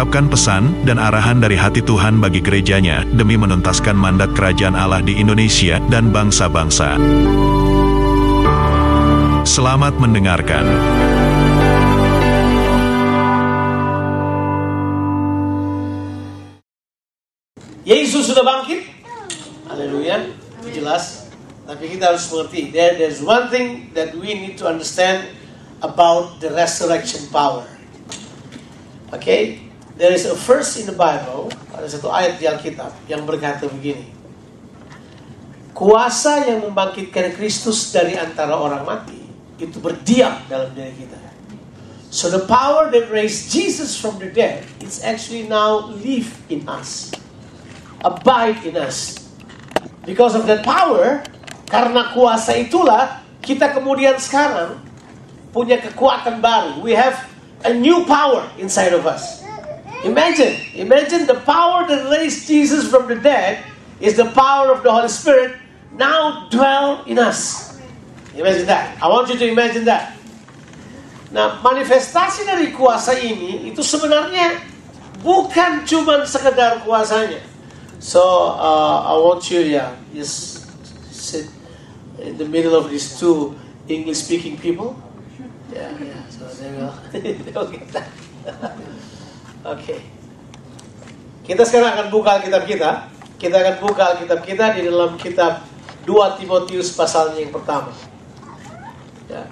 mengungkapkan pesan dan arahan dari hati Tuhan bagi gerejanya demi menuntaskan mandat kerajaan Allah di Indonesia dan bangsa-bangsa. Selamat mendengarkan. Yesus sudah bangkit. Haleluya. Jelas. Tapi kita harus mengerti. There, there's one thing that we need to understand about the resurrection power. Okay? There is a verse in the Bible, ada satu ayat di Alkitab yang berkata begini. Kuasa yang membangkitkan Kristus dari antara orang mati itu berdiam dalam diri kita. So the power that raised Jesus from the dead is actually now live in us. Abide in us. Because of that power, karena kuasa itulah kita kemudian sekarang punya kekuatan baru. We have a new power inside of us. Imagine, imagine the power that raised Jesus from the dead is the power of the Holy Spirit now dwell in us. Imagine that. I want you to imagine that. Nah, manifestasi dari kuasa ini itu sebenarnya bukan cuma sekedar kuasanya. So, uh, I want you, yeah, just sit in the middle of these two English-speaking people. Yeah, yeah. So they will, they will get that. Oke. Kita sekarang akan buka Alkitab kita. Kita akan buka Alkitab kita di dalam kitab 2 Timotius pasalnya yang pertama. Ya.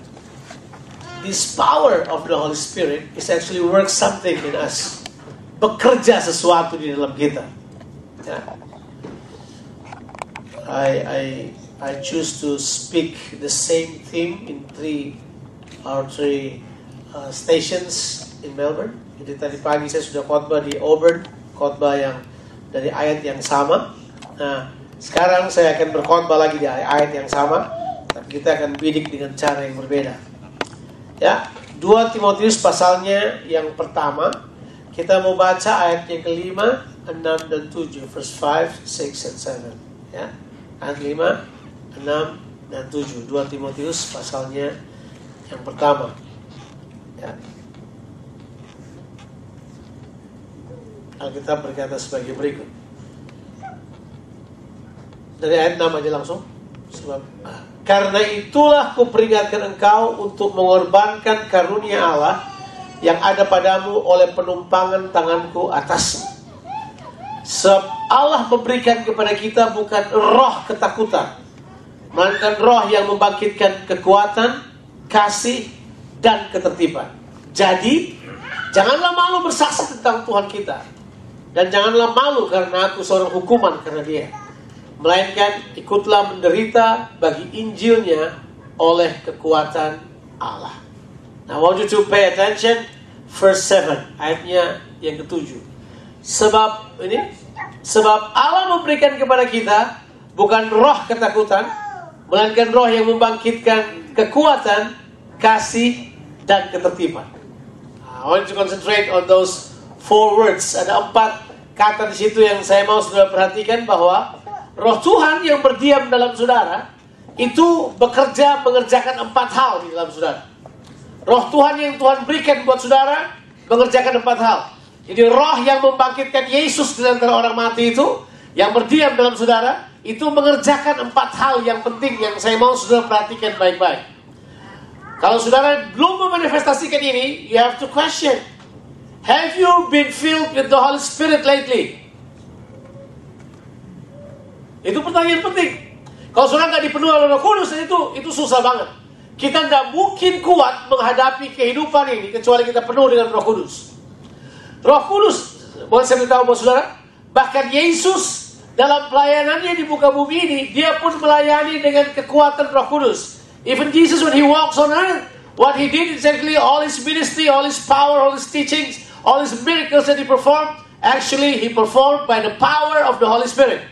This power of the Holy Spirit is actually work something in us. Bekerja sesuatu di dalam kita. Ya. I I I choose to speak the same theme in three or three uh, stations in Melbourne. Jadi tadi pagi saya sudah khotbah di Auburn, khotbah yang dari ayat yang sama. Nah, sekarang saya akan berkhotbah lagi di ayat yang sama, tapi kita akan bidik dengan cara yang berbeda. Ya, 2 Timotius pasalnya yang pertama, kita mau baca ayat yang kelima, 6 dan 7, verse 5, 6 and 7. Ya, ayat 5, 6 dan 7, 2 Timotius pasalnya yang pertama. Ya. Alkitab berkata sebagai berikut. Dari ayat 6 aja langsung. Sebab karena itulah kuperingatkan engkau untuk mengorbankan karunia Allah yang ada padamu oleh penumpangan tanganku atasmu. Sebab Allah memberikan kepada kita bukan roh ketakutan, melainkan roh yang membangkitkan kekuatan, kasih, dan ketertiban. Jadi, janganlah malu bersaksi tentang Tuhan kita. Dan janganlah malu karena aku seorang hukuman karena dia. Melainkan ikutlah menderita bagi Injilnya oleh kekuatan Allah. Now I want you to pay attention verse 7 ayatnya yang ketujuh. Sebab ini sebab Allah memberikan kepada kita bukan roh ketakutan, melainkan roh yang membangkitkan kekuatan, kasih dan ketertiban. I want you to concentrate on those four words. Ada empat kata di situ yang saya mau saudara perhatikan bahwa roh Tuhan yang berdiam dalam saudara itu bekerja mengerjakan empat hal di dalam saudara. Roh Tuhan yang Tuhan berikan buat saudara mengerjakan empat hal. Jadi roh yang membangkitkan Yesus di antara orang mati itu yang berdiam dalam saudara itu mengerjakan empat hal yang penting yang saya mau saudara perhatikan baik-baik. Kalau saudara belum memanifestasikan ini, you have to question. Have you been filled with the Holy Spirit lately? Itu pertanyaan penting. Kalau saudara nggak dipenuhi oleh Roh Kudus, itu itu susah banget. Kita nggak mungkin kuat menghadapi kehidupan ini kecuali kita penuh dengan Roh Kudus. Roh Kudus, boleh saya beritahu buat saudara, bahkan Yesus dalam pelayanannya di muka bumi ini, dia pun melayani dengan kekuatan Roh Kudus. Even Jesus when he walks on earth, what he did is actually all his ministry, all his power, all his teachings, all his miracles that he performed, actually he performed by the power of the Holy Spirit.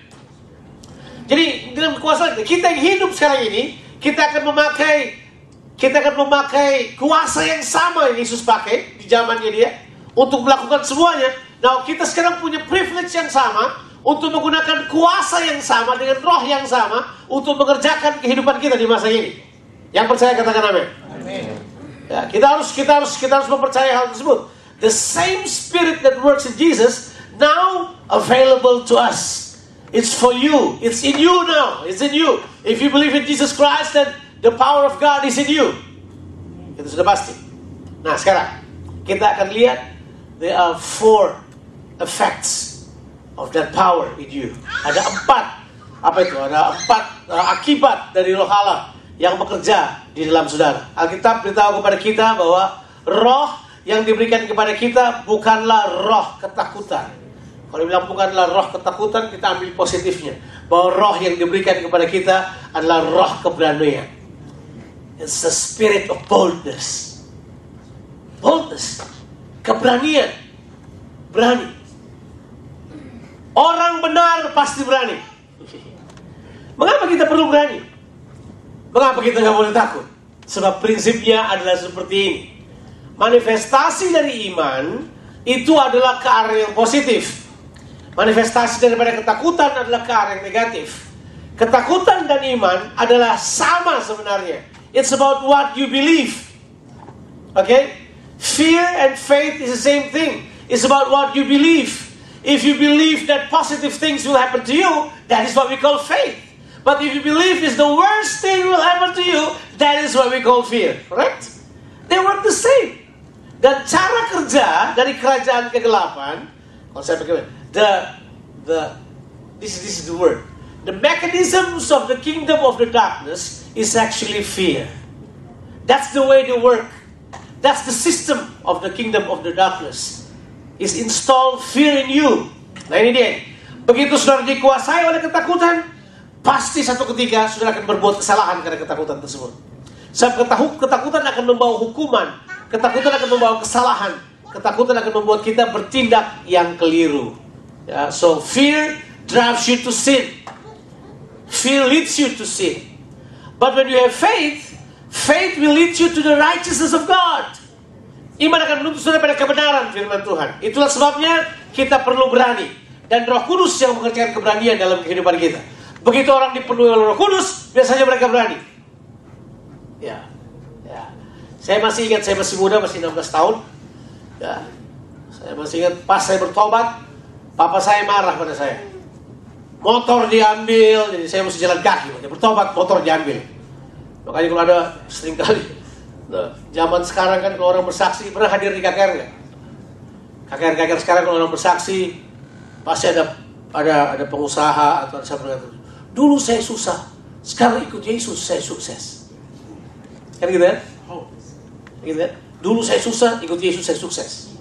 Jadi dalam kuasa kita yang hidup sekarang ini, kita akan memakai kita akan memakai kuasa yang sama yang Yesus pakai di zamannya dia untuk melakukan semuanya. Nah, kita sekarang punya privilege yang sama untuk menggunakan kuasa yang sama dengan roh yang sama untuk mengerjakan kehidupan kita di masa ini. Yang percaya katakan amin. Ya, kita harus kita harus kita harus mempercayai hal tersebut. The same spirit that works in Jesus now available to us. It's for you. It's in you now. It's in you. If you believe in Jesus Christ, then the power of God is in you. Itu sudah pasti. Nah, sekarang kita akan lihat there are four effects of that power in you. Ada empat apa itu? Ada empat uh, akibat dari roh Allah yang bekerja di dalam saudara. Alkitab beritahu kepada kita bahwa roh yang diberikan kepada kita bukanlah roh ketakutan. Kalau bilang bukanlah roh ketakutan, kita ambil positifnya. Bahwa roh yang diberikan kepada kita adalah roh keberanian. It's the spirit of boldness. Boldness. Keberanian. Berani. Orang benar pasti berani. Mengapa kita perlu berani? Mengapa kita nggak boleh takut? Sebab prinsipnya adalah seperti ini. Manifestasi dari iman itu adalah ke arah yang positif. Manifestasi daripada ketakutan adalah ke arah yang negatif. Ketakutan dan iman adalah sama sebenarnya. It's about what you believe. Okay? Fear and faith is the same thing. It's about what you believe. If you believe that positive things will happen to you, that is what we call faith. But if you believe is the worst thing will happen to you, that is what we call fear. Correct? They work the same. Dan cara kerja dari kerajaan kegelapan, kalau saya pakai the the this this is the word. The mechanisms of the kingdom of the darkness is actually fear. That's the way they work. That's the system of the kingdom of the darkness. Is install fear in you. Nah ini dia. Begitu saudara dikuasai oleh ketakutan, pasti satu ketika saudara akan berbuat kesalahan karena ketakutan tersebut. Sebab ketakutan akan membawa hukuman, ketakutan akan membawa kesalahan, ketakutan akan membuat kita bertindak yang keliru. Ya, so fear drives you to sin. Fear leads you to sin. But when you have faith, faith will lead you to the righteousness of God. Iman akan menuntut saudara pada kebenaran firman Tuhan. Itulah sebabnya kita perlu berani. Dan roh kudus yang mengerjakan keberanian dalam kehidupan kita. Begitu orang dipenuhi oleh roh kudus, biasanya mereka berani. Ya. Saya masih ingat, saya masih muda, masih 16 tahun. Ya, saya masih ingat pas saya bertobat, papa saya marah pada saya. Motor diambil, jadi saya mesti jalan kaki. Bertobat, motor diambil. Makanya kalau ada sering kali Nah, zaman sekarang kan kalau orang bersaksi pernah hadir di KKR nggak? KKR-KKR sekarang kalau orang bersaksi pasti ada ada ada pengusaha atau ada siapa dulu saya susah, sekarang ikut Yesus saya sukses. Kan gitu ya? Gitu ya? Dulu saya susah, ikut Yesus saya sukses.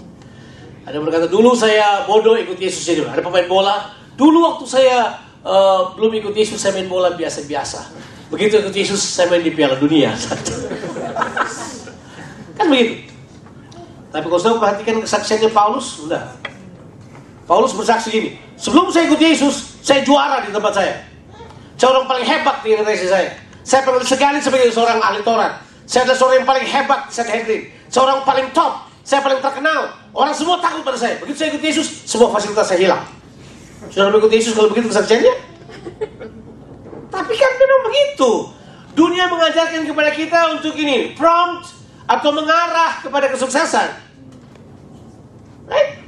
Ada yang berkata dulu saya bodoh ikut Yesus jadi ada pemain bola. Dulu waktu saya uh, belum ikut Yesus saya main bola biasa-biasa. Begitu ikut Yesus saya main di Piala Dunia. Kan begitu. Tapi kalau saya perhatikan kesaksiannya Paulus, udah. Paulus bersaksi gini, sebelum saya ikut Yesus, saya juara di tempat saya. Saya orang paling hebat di generasi saya. Saya pernah sekali sebagai seorang ahli Taurat. Saya adalah seorang yang paling hebat di Sanhedrin. Seorang paling top. Saya paling terkenal. Orang semua takut pada saya. Begitu saya ikut Yesus, semua fasilitas saya hilang. Sudah ikut Yesus kalau begitu kesaksiannya? Tapi kan memang begitu. Dunia mengajarkan kepada kita untuk ini, prompt atau mengarah kepada kesuksesan. Right?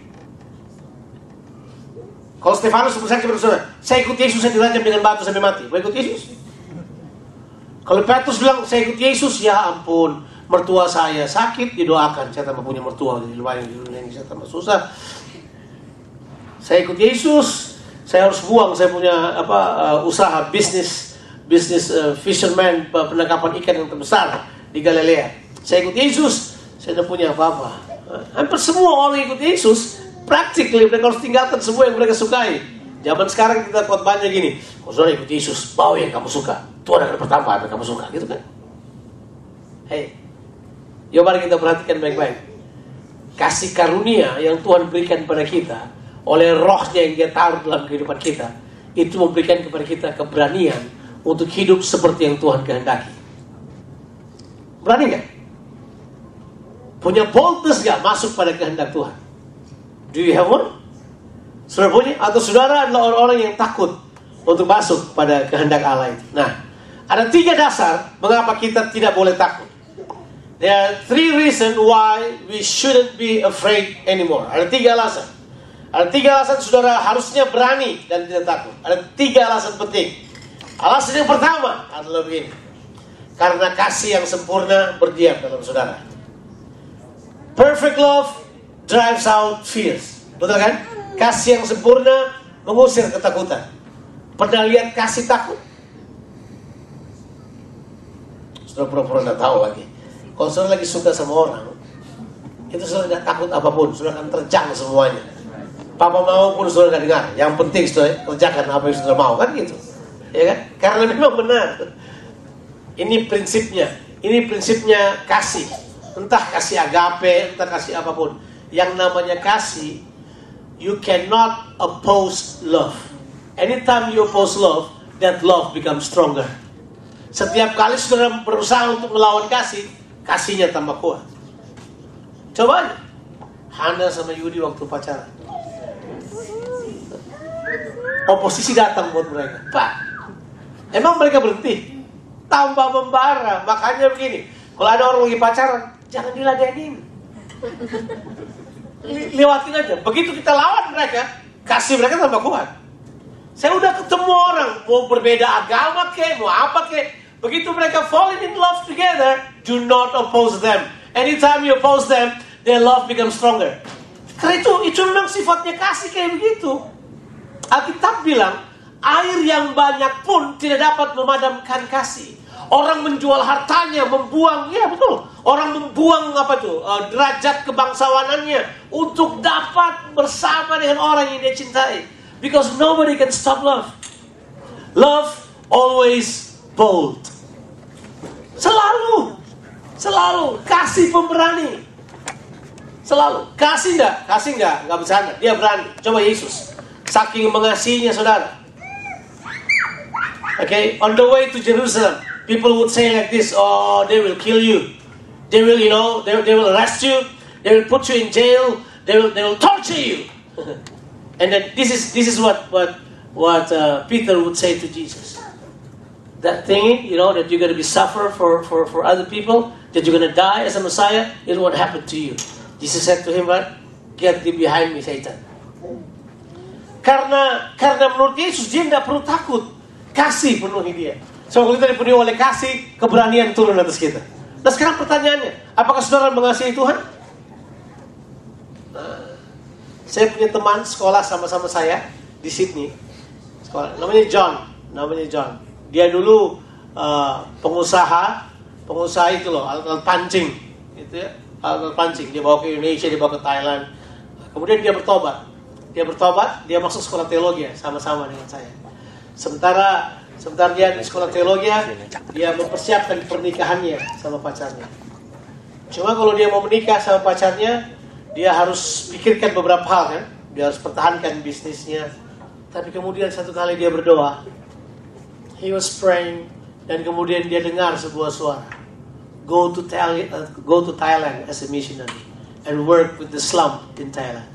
Kalau Stefanus bersaudara, saya ikut Yesus, saya dirajam dengan batu sampai mati. Mau ikut Yesus? Kalau Petrus bilang, saya ikut Yesus, ya ampun, mertua saya sakit, didoakan. Saya tambah punya mertua, di luar di dunia ini saya tambah susah. Saya ikut Yesus, saya harus buang, saya punya apa uh, usaha bisnis, bisnis uh, fisherman, penangkapan ikan yang terbesar di Galilea. Saya ikut Yesus, saya tidak punya apa-apa. Hampir semua orang ikut Yesus, practically mereka harus tinggalkan semua yang mereka sukai. Zaman sekarang kita kuat banyak gini, kalau saudara ikut Yesus, bawa yang kamu suka. Tuhan akan bertambah apa yang kamu suka, gitu kan? Hei, yuk mari kita perhatikan baik-baik. Kasih karunia yang Tuhan berikan pada kita, oleh rohnya yang dia taruh dalam kehidupan kita, itu memberikan kepada kita keberanian untuk hidup seperti yang Tuhan kehendaki. Berani nggak? Punya boldness nggak masuk pada kehendak Tuhan? Do you have one? Saudara punya? Atau saudara adalah orang-orang yang takut untuk masuk pada kehendak Allah itu. Nah, ada tiga dasar mengapa kita tidak boleh takut. There are three reasons why we shouldn't be afraid anymore. Ada tiga alasan. Ada tiga alasan saudara harusnya berani dan tidak takut. Ada tiga alasan penting. Alasan yang pertama adalah begini. Karena kasih yang sempurna berdiam dalam saudara. Perfect love drives out fears. Betul kan? Kasih yang sempurna mengusir ketakutan. Pernah lihat kasih takut? Sudah pura-pura tidak tahu lagi. Kalau sudah lagi suka sama orang, itu sudah tidak takut apa pun, sudah akan terjang semuanya. Papa mau pun sudah tidak dengar. Yang penting sudah kerjakan apa yang sudah mau kan gitu, ya kan? Karena memang benar. Ini prinsipnya. Ini prinsipnya kasih. Entah kasih agape, entah kasih apa pun. Yang namanya kasih, you cannot oppose love. Anytime you oppose love, that love becomes stronger. Setiap kali saudara berusaha untuk melawan kasih, kasihnya tambah kuat. Coba. Hana sama Yudi waktu pacaran. Oposisi datang buat mereka. Pak, emang mereka berhenti? Tambah membara. Makanya begini, kalau ada orang lagi pacaran, jangan diladenin. Lewatin aja. Begitu kita lawan mereka, kasih mereka tambah kuat. Saya udah ketemu orang, mau berbeda agama ke, mau apa ke. Begitu mereka falling in love together, do not oppose them. Anytime you oppose them, their love becomes stronger. Karena itu, itu memang sifatnya kasih kayak begitu. Alkitab bilang, air yang banyak pun tidak dapat memadamkan kasih. Orang menjual hartanya, membuang, ya betul. Orang membuang apa tuh, uh, derajat kebangsawanannya untuk dapat bersama dengan orang yang dia cintai. Because nobody can stop love. Love always bold. Selalu. Selalu. Kasih pemberani. Selalu. Kasih enggak? Kasih enggak? Enggak bercanda. Dia berani. Coba Yesus. Saking mengasihinya saudara. Okay, on the way to Jerusalem, people would say like this, oh, they will kill you. They will, you know, they, they will arrest you. They will put you in jail. They will, they will torture you. And then this is this is what what what uh, Peter would say to Jesus. That thing, you know, that you're going to be suffer for, for, for other people, that you're going to die as a Messiah, it won't happen to you. Jesus said to him, "What? Get thee behind me, Satan." Karena karena menurut Yesus dia tidak perlu takut, kasih penuhi dia. Kalau kita dipenuhi oleh kasih, keberanian turun atas kita. Nah sekarang pertanyaannya, apakah saudara mengasihi Tuhan? Saya punya teman sekolah sama-sama saya di Sydney. Sekolah namanya John, namanya John. Dia dulu uh, pengusaha, pengusaha itu loh, alat-alat pancing, gitu ya, alat-alat pancing. Dia bawa ke Indonesia, dia bawa ke Thailand. Kemudian dia bertobat. Dia bertobat, dia masuk sekolah teologi ya, sama-sama dengan saya. Sementara sementara dia di sekolah teologi, dia mempersiapkan pernikahannya sama pacarnya. Cuma kalau dia mau menikah sama pacarnya, dia harus pikirkan beberapa hal kan dia harus pertahankan bisnisnya. Tapi kemudian satu kali dia berdoa he was praying dan kemudian dia dengar sebuah suara. Go to Thailand, uh, go to Thailand as a missionary and work with the slum in Thailand.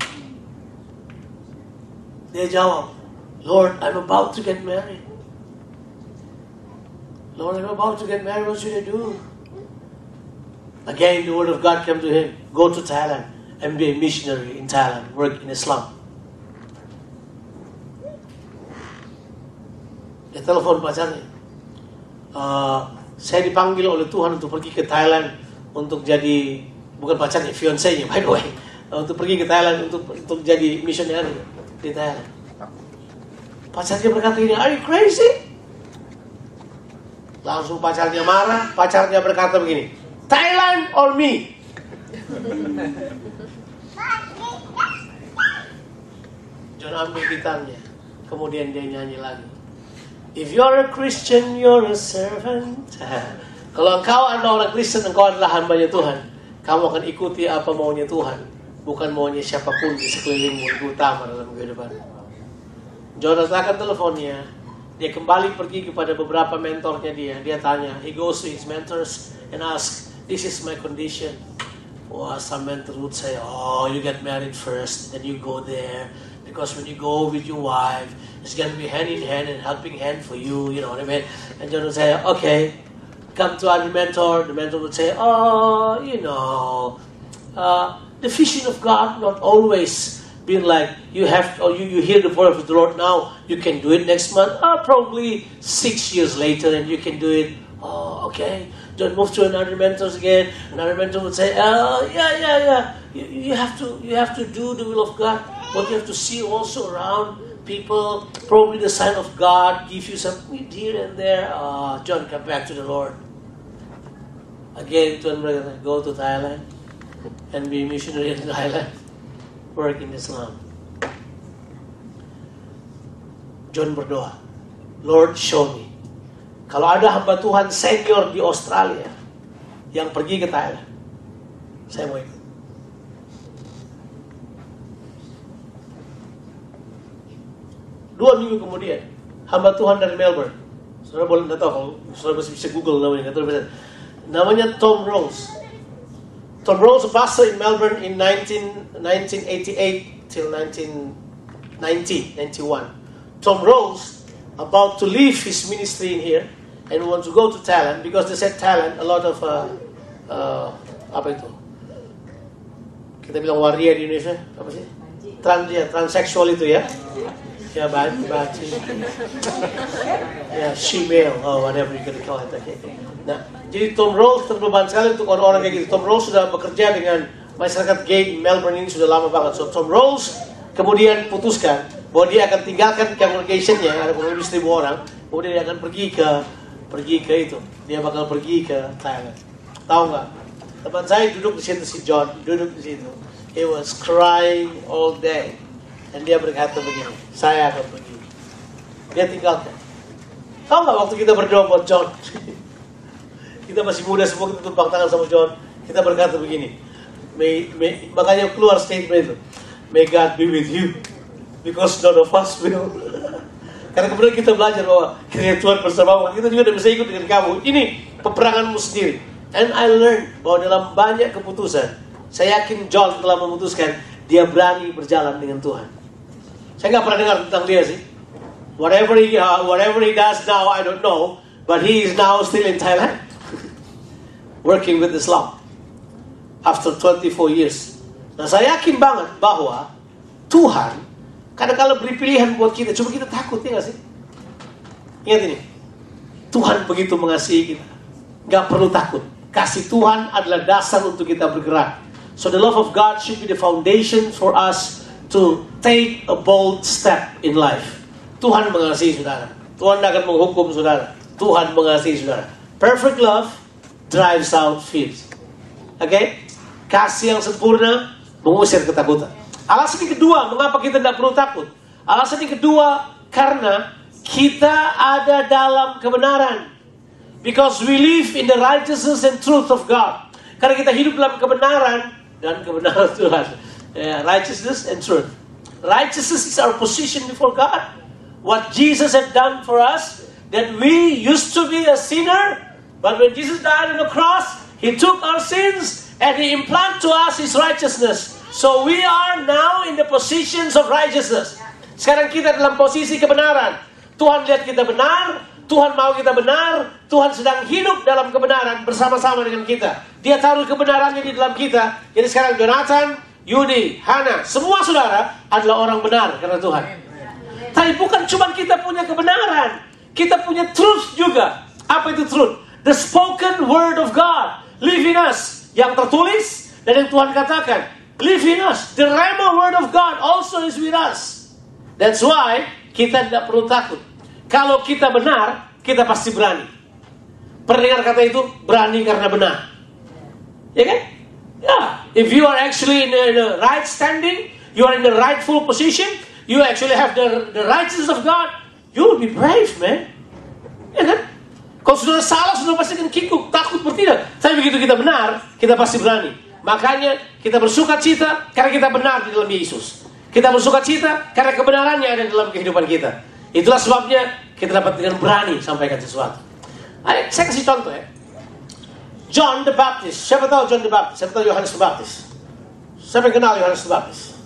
Dia jawab Lord I'm about to get married Lord I'm about to get married what should I do again the word of God came to him go to Thailand and be a missionary in Thailand, work in Islam. Dia telepon pacarnya. Uh, saya dipanggil oleh Tuhan untuk pergi ke Thailand untuk jadi bukan pacarnya, fiancé-nya by the way, uh, untuk pergi ke Thailand untuk untuk jadi missionary di Thailand. Pacarnya berkata ini, are you crazy? Langsung pacarnya marah, pacarnya berkata begini, Thailand or me? John ambil gitarnya. Kemudian dia nyanyi lagi. If you're a Christian, you're a servant. Kalau engkau adalah orang Kristen, engkau adalah hambanya Tuhan. Kamu akan ikuti apa maunya Tuhan. Bukan maunya siapa pun di sekelilingmu utama dalam kehidupan. John letakkan teleponnya. Dia kembali pergi kepada beberapa mentornya dia. Dia tanya, he goes to his mentors and ask, this is my condition. Wah, some mentor would say, oh, you get married first, then you go there. Because when you go with your wife, it's going to be hand in hand and helping hand for you, you know what I mean? And John would say, okay, come to our mentor. The mentor would say, oh, you know, uh, the vision of God not always been like you have or you, you hear the voice of the Lord now, you can do it next month, or probably six years later, and you can do it. Oh, okay. Don't move to another mentors again. Another mentor would say, "Oh, yeah, yeah, yeah. You, you have to you have to do the will of God, but you have to see also around people. Probably the sign of God give you something here and there. Ah, John, come back to the Lord again. Brother, go to Thailand and be missionary in Thailand, work in Islam. John berdoa, Lord show me. Kalau ada hamba Tuhan senior di Australia yang pergi ke Thailand, saya mau ikut. Dua minggu kemudian, hamba Tuhan dari Melbourne, saudara boleh nggak tahu kalau saudara bisa Google namanya. Namanya Tom Rose. Tom Rose, pastor in Melbourne in 19, 1988 till 1990, 91. Tom Rose about to leave his ministry in here and want to go to Thailand because they said Thailand a lot of uh, uh, apa itu? Kita bilang waria di Indonesia apa sih? Trans ya transseksual itu ya baci baci ya female oh whatever you can call it okay. nah jadi Tom Rose terbeban sekali untuk orang-orang kayak gitu. Tom Rose sudah bekerja dengan masyarakat gay Melbourne ini sudah lama banget. So Tom Rose kemudian putuskan bahwa dia akan tinggalkan congregationnya ada kurang lebih seribu orang. Kemudian dia akan pergi ke pergi ke itu. Dia bakal pergi ke Thailand. Tahu nggak? Teman saya duduk di situ si John duduk di situ. He was crying all day dan dia berkata begini saya akan pergi dia tinggalkan tahu nggak waktu kita berdoa buat John kita masih muda semua kita tumpang tangan sama John kita berkata begini may, may, makanya keluar statement itu may God be with you because none of us will. Karena kemudian kita belajar bahwa kiranya Tuhan bersama kita juga tidak bisa ikut dengan kamu. Ini peperanganmu sendiri. And I learned bahwa dalam banyak keputusan, saya yakin John telah memutuskan dia berani berjalan dengan Tuhan. Saya nggak pernah dengar tentang dia sih. Whatever he, uh, whatever he does now, I don't know. But he is now still in Thailand, working with Islam after 24 years. Nah, saya yakin banget bahwa Tuhan kadang-kala beri pilihan buat kita. Cuma kita takut ya nggak sih? Ingat ini, Tuhan begitu mengasihi kita, nggak perlu takut. Kasih Tuhan adalah dasar untuk kita bergerak. So the love of God should be the foundation for us to take a bold step in life. Tuhan mengasihi saudara. Tuhan akan menghukum saudara. Tuhan mengasihi saudara. Perfect love drives out fears. Oke? Okay? Kasih yang sempurna mengusir ketakutan. Alasan yang kedua, mengapa kita tidak perlu takut? Alasan yang kedua, karena kita ada dalam kebenaran. Because we live in the righteousness and truth of God. Karena kita hidup dalam kebenaran dan kebenaran Tuhan. Yeah, righteousness and truth. Righteousness is our position before God. What Jesus had done for us, that we used to be a sinner, but when Jesus died on the cross, He took our sins and He implanted to us His righteousness. So we are now in the positions of righteousness. Sekarang kita dalam posisi kebenaran. Tuhan lihat kita benar, Tuhan mau kita benar, Tuhan sedang hidup dalam kebenaran bersama-sama dengan kita. Dia taruh kebenarannya di dalam kita. Jadi sekarang Jonathan, Yudi, Hana, semua saudara adalah orang benar karena Tuhan. Tapi bukan cuma kita punya kebenaran, kita punya truth juga. Apa itu truth? The spoken word of God live in us. Yang tertulis dan yang Tuhan katakan live in us. The Rhema word of God also is with us. That's why kita tidak perlu takut. Kalau kita benar, kita pasti berani. Perdengar kata itu berani karena benar. Ya kan? Ya. If you are actually in the, the right standing, you are in the rightful position, you actually have the, the righteousness of God, you will be brave, man. Ya kan? Kalau sudah salah, sudah pasti akan kikuk, takut bertindak. Tapi begitu kita benar, kita pasti berani. Makanya kita bersuka cita karena kita benar di dalam Yesus. Kita bersuka cita karena kebenarannya ada dalam kehidupan kita. Itulah sebabnya kita dapat dengan berani sampaikan sesuatu. Ayo, saya kasih contoh ya. John the Baptist. Siapa tahu John the Baptist? Siapa tahu Yohanes the Baptist? Siapa yang kenal Yohanes the Baptist?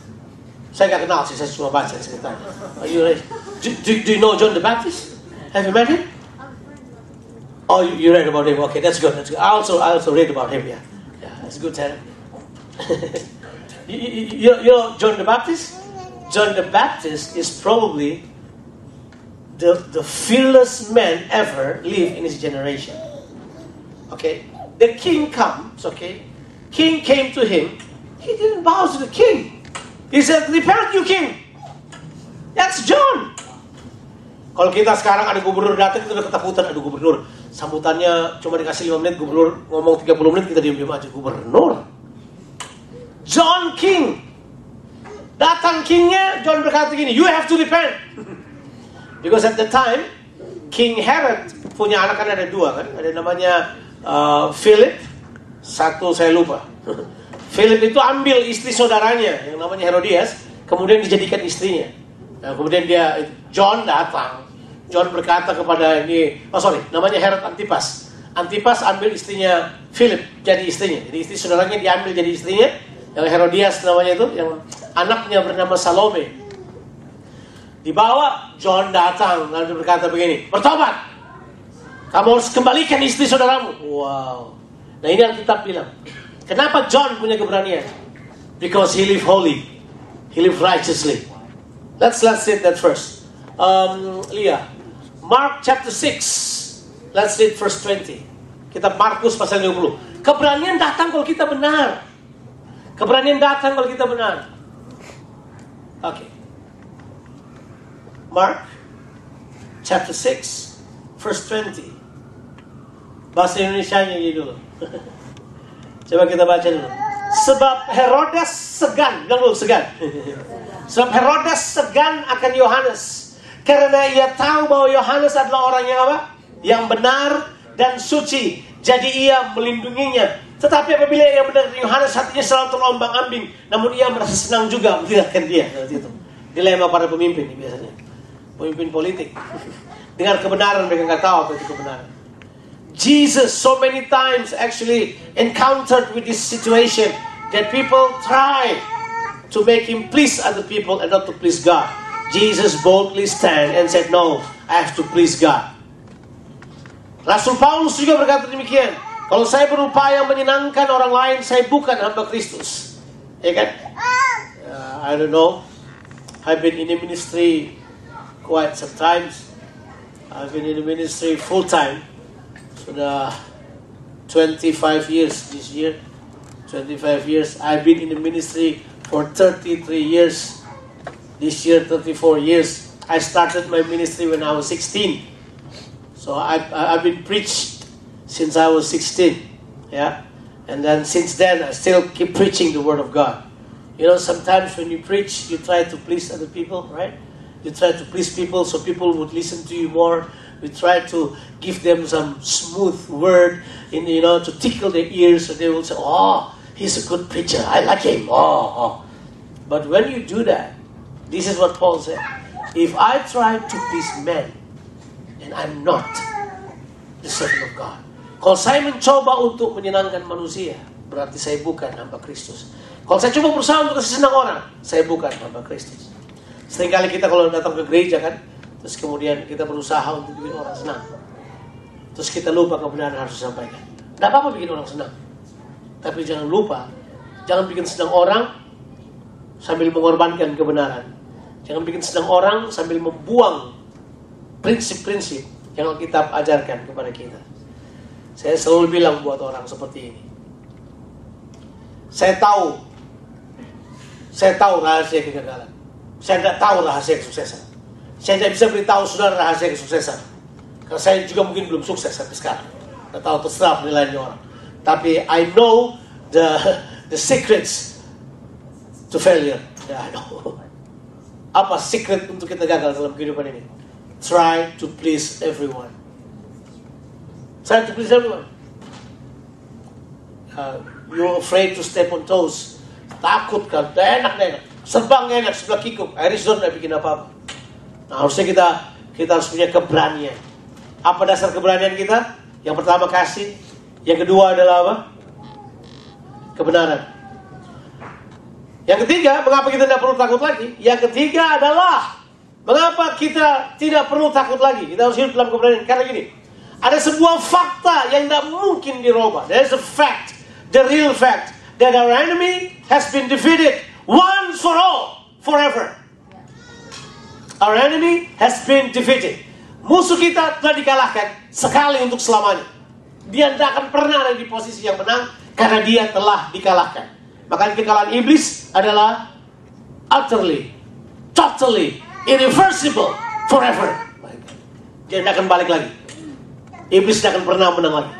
Saya nggak kenal sih, saya cuma baca ceritanya. Are you ready? Do, do, do you know John the Baptist? Have you met him? Oh, you, you read about him. Okay, that's good. That's good. I also, I also read about him. Yeah, yeah, that's good. You, you, you you know John the Baptist? John the Baptist is probably the the fearless man ever live in his generation. Okay, the king comes. Okay, king came to him. He didn't bow to the king. He said, "Repent, you king." That's John. Kalau kita sekarang ada gubernur datang kita udah ketakutan ada gubernur. Sambutannya cuma dikasih 5 menit, gubernur ngomong 30 menit kita diam-diam aja. Gubernur. John King. Datang kingnya, John berkata gini, you have to repent. Because at the time, King Herod punya anak kan ada dua kan. Ada namanya uh, Philip, satu saya lupa. Philip itu ambil istri saudaranya yang namanya Herodias, kemudian dijadikan istrinya. Nah, kemudian dia John datang. John berkata kepada ini, oh sorry, namanya Herod Antipas. Antipas ambil istrinya Philip jadi istrinya. Jadi istri saudaranya diambil jadi istrinya. Yang Herodias namanya itu, yang anaknya bernama Salome. Dibawa, John datang lalu berkata begini, bertobat. Kamu harus kembalikan istri saudaramu. Wow. Nah ini Alkitab bilang. Kenapa John punya keberanian? Because he live holy. He live righteously. Let's let's read that first. Um, Leah, Mark chapter 6. Let's read verse 20. Kita Markus pasal 20. Keberanian datang kalau kita benar. Keberanian datang kalau kita benar. Oke. Okay. Mark chapter 6 verse 20. Bahasa Indonesia-nya ini dulu. Coba kita baca dulu. Sebab Herodes segan, dulu segan. Sebab Herodes segan akan Yohanes karena ia tahu bahwa Yohanes adalah orang yang apa? Yang benar dan suci. Jadi ia melindunginya. Tetapi apabila ia benar Yohanes hatinya selalu terombang ambing, namun ia merasa senang juga meninggalkan dia. Itu dilema para pemimpin biasanya, pemimpin politik. Dengan kebenaran mereka nggak tahu apa itu kebenaran. Jesus so many times actually encountered with this situation that people try to make him please other people and not to please God. Jesus boldly stand and said, No, I have to please God. Rasul Paulus juga berkata demikian. Kalau saya berupaya menyenangkan orang lain, saya bukan hamba Kristus. Ya kan? Uh, I don't know. I've been in the ministry quite sometimes. I've been in the ministry full time. Sudah 25 years this year. 25 years. I've been in the ministry for 33 years. This year, 34 years. I started my ministry when I was 16. So I've, I've been preached since I was 16. Yeah. And then since then, I still keep preaching the Word of God. You know, sometimes when you preach, you try to please other people, right? You try to please people so people would listen to you more. We try to give them some smooth word, in, you know, to tickle their ears so they will say, oh, he's a good preacher. I like him. Oh, oh. But when you do that, this is what Paul said. If I try to please men, and I'm not the servant of God. Kalau saya mencoba untuk menyenangkan manusia, berarti saya bukan hamba Kristus. Kalau saya coba berusaha untuk kasih senang orang, saya bukan hamba Kristus. Seringkali kita kalau datang ke gereja kan, terus kemudian kita berusaha untuk bikin orang senang. Terus kita lupa kebenaran harus disampaikan. Tidak apa-apa bikin orang senang. Tapi jangan lupa, jangan bikin senang orang sambil mengorbankan kebenaran. Jangan bikin senang orang sambil membuang prinsip-prinsip yang Alkitab ajarkan kepada kita. Saya selalu bilang buat orang seperti ini. Saya tahu, saya tahu rahasia kegagalan. Saya tidak tahu rahasia kesuksesan. Saya tidak bisa beritahu saudara rahasia kesuksesan. Karena saya juga mungkin belum sukses sampai sekarang. Tidak tahu terserah penilaiannya orang. Tapi I know the the secrets to failure. Yeah, I know. Apa secret untuk kita gagal dalam kehidupan ini? Try to please everyone. Try to please everyone. Uh, you're afraid to step on toes. Takut kan? Tidak enak, tidak enak. Serbang enak, sebelah kikuk. Arizona nggak bikin apa-apa. Nah, harusnya kita kita harus punya keberanian. Apa dasar keberanian kita? Yang pertama kasih, yang kedua adalah apa? Kebenaran. Yang ketiga, mengapa kita tidak perlu takut lagi? Yang ketiga adalah mengapa kita tidak perlu takut lagi? Kita harus hidup dalam keberanian. Karena gini, ada sebuah fakta yang tidak mungkin dirubah. There's a fact, the real fact, that our enemy has been defeated once for all, forever. Our enemy has been defeated. Musuh kita telah dikalahkan sekali untuk selamanya. Dia tidak akan pernah ada di posisi yang menang karena dia telah dikalahkan. Maka kekalahan iblis adalah utterly, totally, irreversible, forever. Dia tidak akan balik lagi. Iblis tidak akan pernah menang lagi.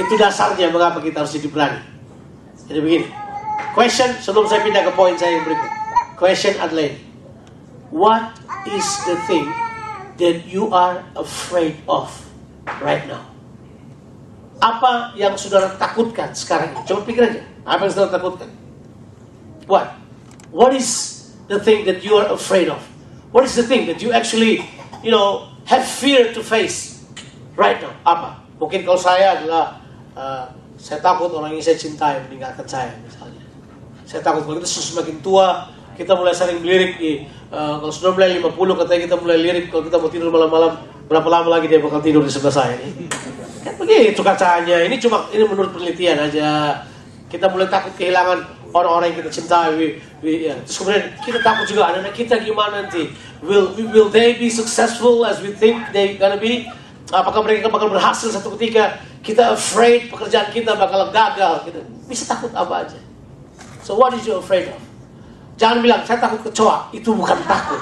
Itu dasarnya mengapa kita harus hidup berani. Jadi begini. Question sebelum saya pindah ke poin saya yang berikut. Question Adelaide. What is the thing that you are afraid of right now? Apa yang saudara takutkan sekarang ini? Coba pikir aja. Apa yang saudara takutkan? What? What is the thing that you are afraid of? What is the thing that you actually, you know, have fear to face right now? Apa? Mungkin kalau saya adalah uh, saya takut orang yang saya cintai meninggalkan saya misalnya. Saya takut kalau kita semakin tua kita mulai sering lirik di uh, kalau sudah mulai 50 katanya kita mulai lirik kalau kita mau tidur malam-malam berapa lama lagi dia bakal tidur di sebelah saya ini. Kan begitu kacanya. Ini cuma ini menurut penelitian aja. Kita mulai takut kehilangan orang-orang yang kita cintai. We, we, ya. Terus kemudian kita takut juga anak-anak kita gimana nanti. Will will they be successful as we think they gonna be? Apakah mereka bakal berhasil satu ketika? Kita afraid pekerjaan kita bakal gagal. Kita bisa takut apa aja. So what is you afraid of? Jangan bilang saya takut kecoa. Itu bukan takut.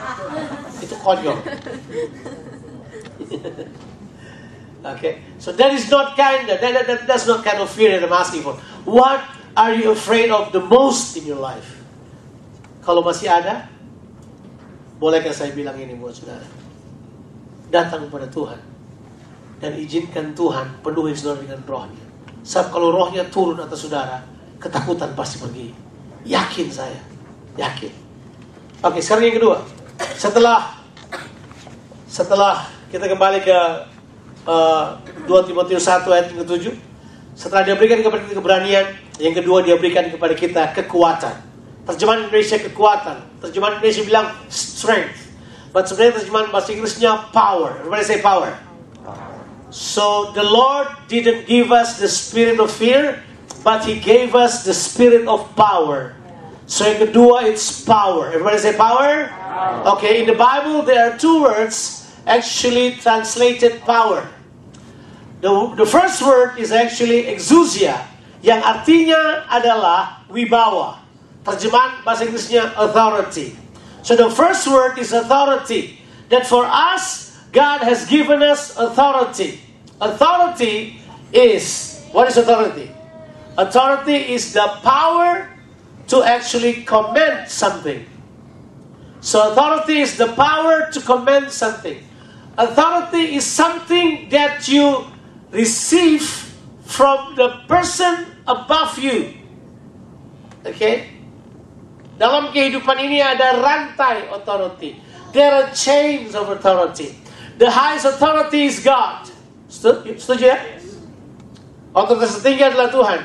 Itu konyol. okay, so that is not kind. That, that, that, that's not kind of fear that I'm asking for. What are you afraid of the most in your life? Kalau masih ada, bolehkah saya bilang ini buat saudara? Datang kepada Tuhan dan izinkan Tuhan penuhi saudara dengan rohnya. Sebab kalau rohnya turun atas saudara, ketakutan pasti pergi. Yakin saya, yakin. Oke, sekarang yang kedua. Setelah setelah kita kembali ke uh, 2 Timotius 1 ayat yang ke-7, setelah dia berikan kepada kita keberanian, yang kedua dia berikan kepada kita kekuatan. Terjemahan Indonesia kekuatan. Terjemahan Indonesia bilang strength. But sebenarnya terjemahan bahasa Inggrisnya power. Everybody say power. So the Lord didn't give us the spirit of fear, but He gave us the spirit of power. So yang kedua it's power. Everybody say power. Okay, in the Bible there are two words actually translated power. The, the first word is actually exousia, yang artinya adalah wibawa. Terjemahan bahasa Inggrisnya authority. So the first word is authority. That for us, God has given us authority. Authority is, what is authority? Authority is the power to actually command something. So authority is the power to command something. Authority is something that you receive from the person above you. Okay? Dalam kehidupan ini ada rantai authority. There are chains of authority. The highest authority is God. Setuju ya? Otoritas tertinggi adalah Tuhan.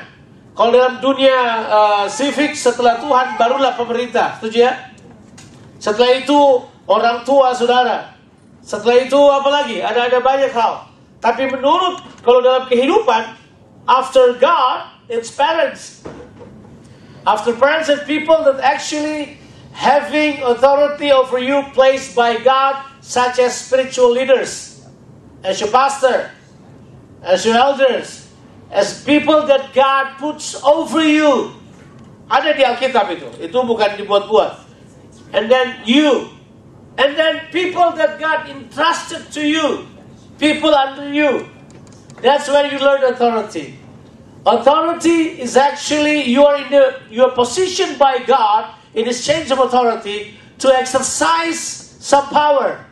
Kalau dalam dunia uh, civic setelah Tuhan barulah pemerintah. Setuju ya? Setelah itu orang tua saudara. Setelah itu apa lagi? Ada ada banyak hal. Tapi menurut kalau dalam kehidupan after God it's parents. After parents and people that actually having authority over you placed by God such as spiritual leaders, as your pastor, as your elders, as people that God puts over you. Ada di Alkitab itu. Itu bukan dibuat-buat. And then you. And then people that God entrusted to you. People under you. That's where you learn authority. Authority is actually you are in the you are positioned by God in exchange of authority to exercise some power.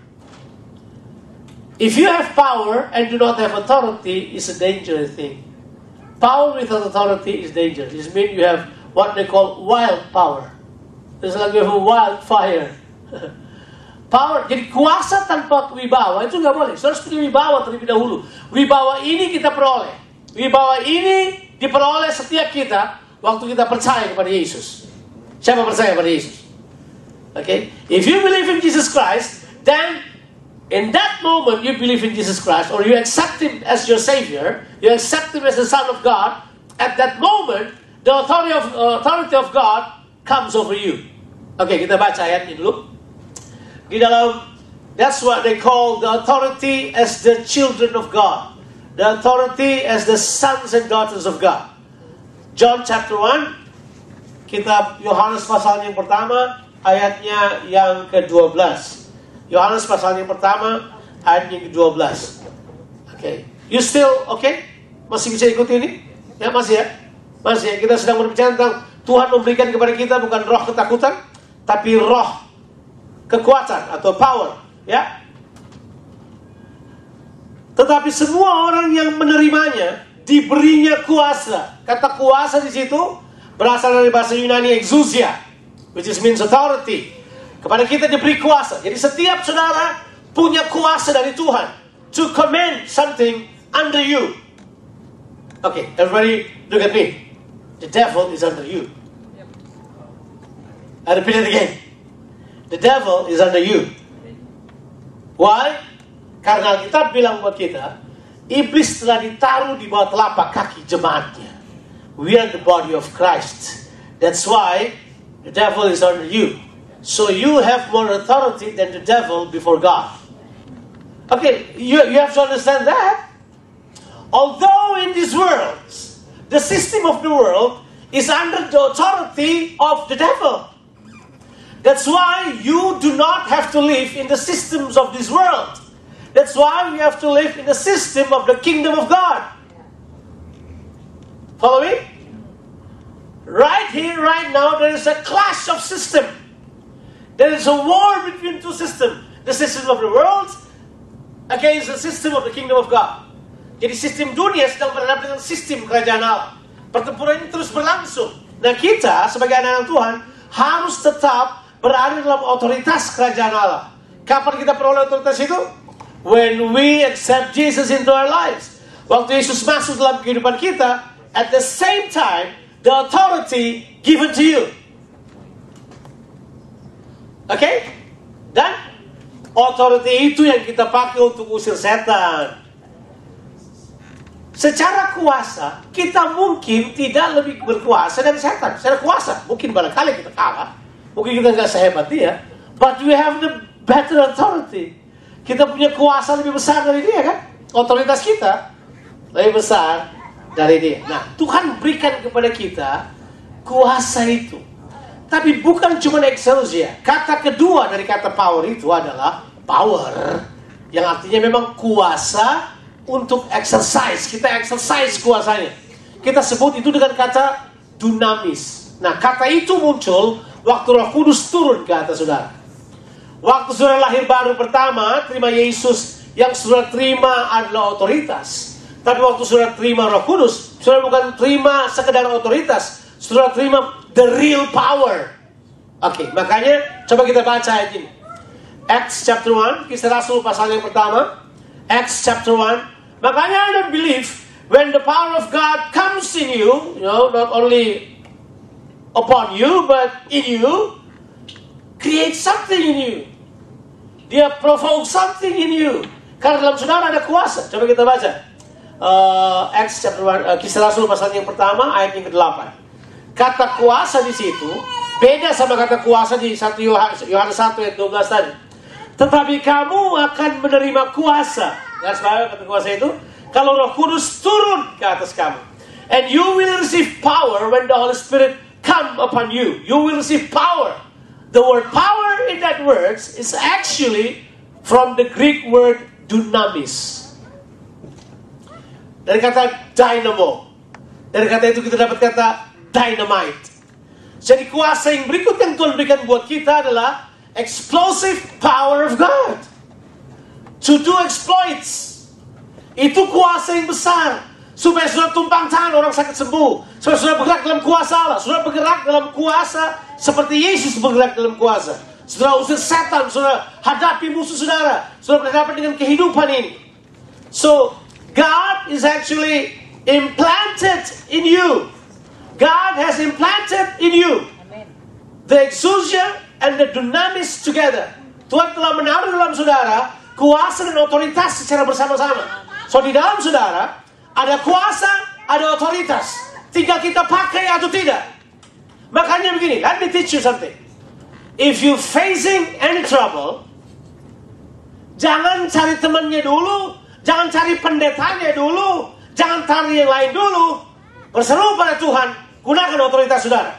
If you have power and do not have authority, it's a dangerous thing. Power without authority is dangerous. It means you have what they call wild power. It's like we have a wildfire. Power, jadi kuasa tanpa wibawa itu nggak boleh. Harus punya wibawa terlebih dahulu. Wibawa ini kita peroleh. Wibawa ini diperoleh setiap kita waktu kita percaya kepada Yesus. Siapa percaya kepada Yesus? Okay? If you believe in Jesus Christ, then in that moment you believe in Jesus Christ or you accept Him as your Savior, you accept Him as the Son of God, at that moment the authority of, uh, authority of God comes over you. Oke, okay, kita baca ayat ini dulu. Di dalam, that's what they call the authority as the children of God. The authority as the sons and daughters of God. John chapter 1, kitab Yohanes pasal yang pertama, ayatnya yang ke-12. Yohanes pasal yang pertama, ayat yang ke-12. Oke. Okay. You still okay? Masih bisa ikuti ini? Ya, masih ya? Masih ya? Kita sedang berbicara tentang Tuhan memberikan kepada kita bukan roh ketakutan, tapi roh kekuatan atau power, ya. Tetapi semua orang yang menerimanya diberinya kuasa. Kata kuasa di situ berasal dari bahasa Yunani exousia, which is means authority. Kepada kita diberi kuasa. Jadi setiap saudara punya kuasa dari Tuhan to command something under you. Okay, everybody look at me. The devil is under you. I repeat it again. The devil is under you. Why? Karena kita bilang buat kita, iblis telah ditaruh di bawah telapak kaki jemaatnya. We are the body of Christ. That's why the devil is under you. So you have more authority than the devil before God. Okay, you, you have to understand that. Although in this world, the system of the world is under the authority of the devil. That's why you do not have to live in the systems of this world. That's why we have to live in the system of the kingdom of God. Follow me? Right here, right now, there is a clash of system. There is a war between two systems. The system of the world against the system of the kingdom of God. Jadi sistem dunia sedang berhadapan dengan sistem kerajaan Allah. Pertempuran ini terus berlangsung. Nah kita sebagai anak-anak Tuhan harus tetap berada dalam otoritas kerajaan Allah. Kapan kita peroleh otoritas itu? When we accept Jesus into our lives. Waktu Yesus masuk dalam kehidupan kita, at the same time, the authority given to you. Oke? Okay? Dan authority itu yang kita pakai untuk usir setan. Secara kuasa, kita mungkin tidak lebih berkuasa dari setan. Secara kuasa, mungkin barangkali kita kalah. Mungkin kita nggak sehebat dia. But we have the better authority. Kita punya kuasa lebih besar dari dia kan? Otoritas kita lebih besar dari dia. Nah, Tuhan berikan kepada kita kuasa itu. Tapi bukan cuma exousia. Kata kedua dari kata power itu adalah power. Yang artinya memang kuasa untuk exercise. Kita exercise kuasanya. Kita sebut itu dengan kata dunamis. Nah, kata itu muncul waktu Roh Kudus turun ke atas saudara. Waktu saudara lahir baru pertama, terima Yesus yang saudara terima adalah otoritas. Tapi waktu saudara terima Roh Kudus, saudara bukan terima sekedar otoritas, saudara terima the real power. Oke, okay, makanya coba kita baca ayat ini. Acts chapter 1, kisah Rasul pasal yang pertama. Acts chapter 1. Makanya I don't believe when the power of God comes in you, you know, not only upon you, but in you, create something in you. Dia provoke something in you. Karena dalam saudara ada kuasa. Coba kita baca. Uh, Acts chapter 1, uh, kisah Rasul pasal yang pertama, ayat yang ke-8. Kata kuasa di situ, beda sama kata kuasa di 1 Yohanes 1 ayat 12 tadi. Tetapi kamu akan menerima kuasa. Garis bawah kata kuasa itu. Kalau roh kudus turun ke atas kamu. And you will receive power when the Holy Spirit come upon you. You will receive power. The word power in that words is actually from the Greek word dunamis. Dari kata dynamo. Dari kata itu kita dapat kata dynamite. Jadi kuasa yang berikut yang Tuhan berikan buat kita adalah explosive power of God. To do exploits. Itu kuasa yang besar. Supaya sudah tumpang tangan orang sakit sembuh. Supaya sudah bergerak dalam kuasa Allah. Sudah bergerak dalam kuasa seperti Yesus bergerak dalam kuasa. Saudara usir setan, saudara hadapi musuh saudara. Saudara berhadapan dengan kehidupan ini. So, God is actually implanted in you. God has implanted in you the exousia and the dunamis together. Tuhan telah menaruh dalam saudara kuasa dan otoritas secara bersama-sama. So di dalam saudara ada kuasa, ada otoritas. Tinggal kita pakai atau tidak. Makanya begini, let me teach you something. If you facing any trouble, jangan cari temannya dulu, jangan cari pendetanya dulu, jangan cari yang lain dulu. Berseru pada Tuhan, gunakan otoritas saudara.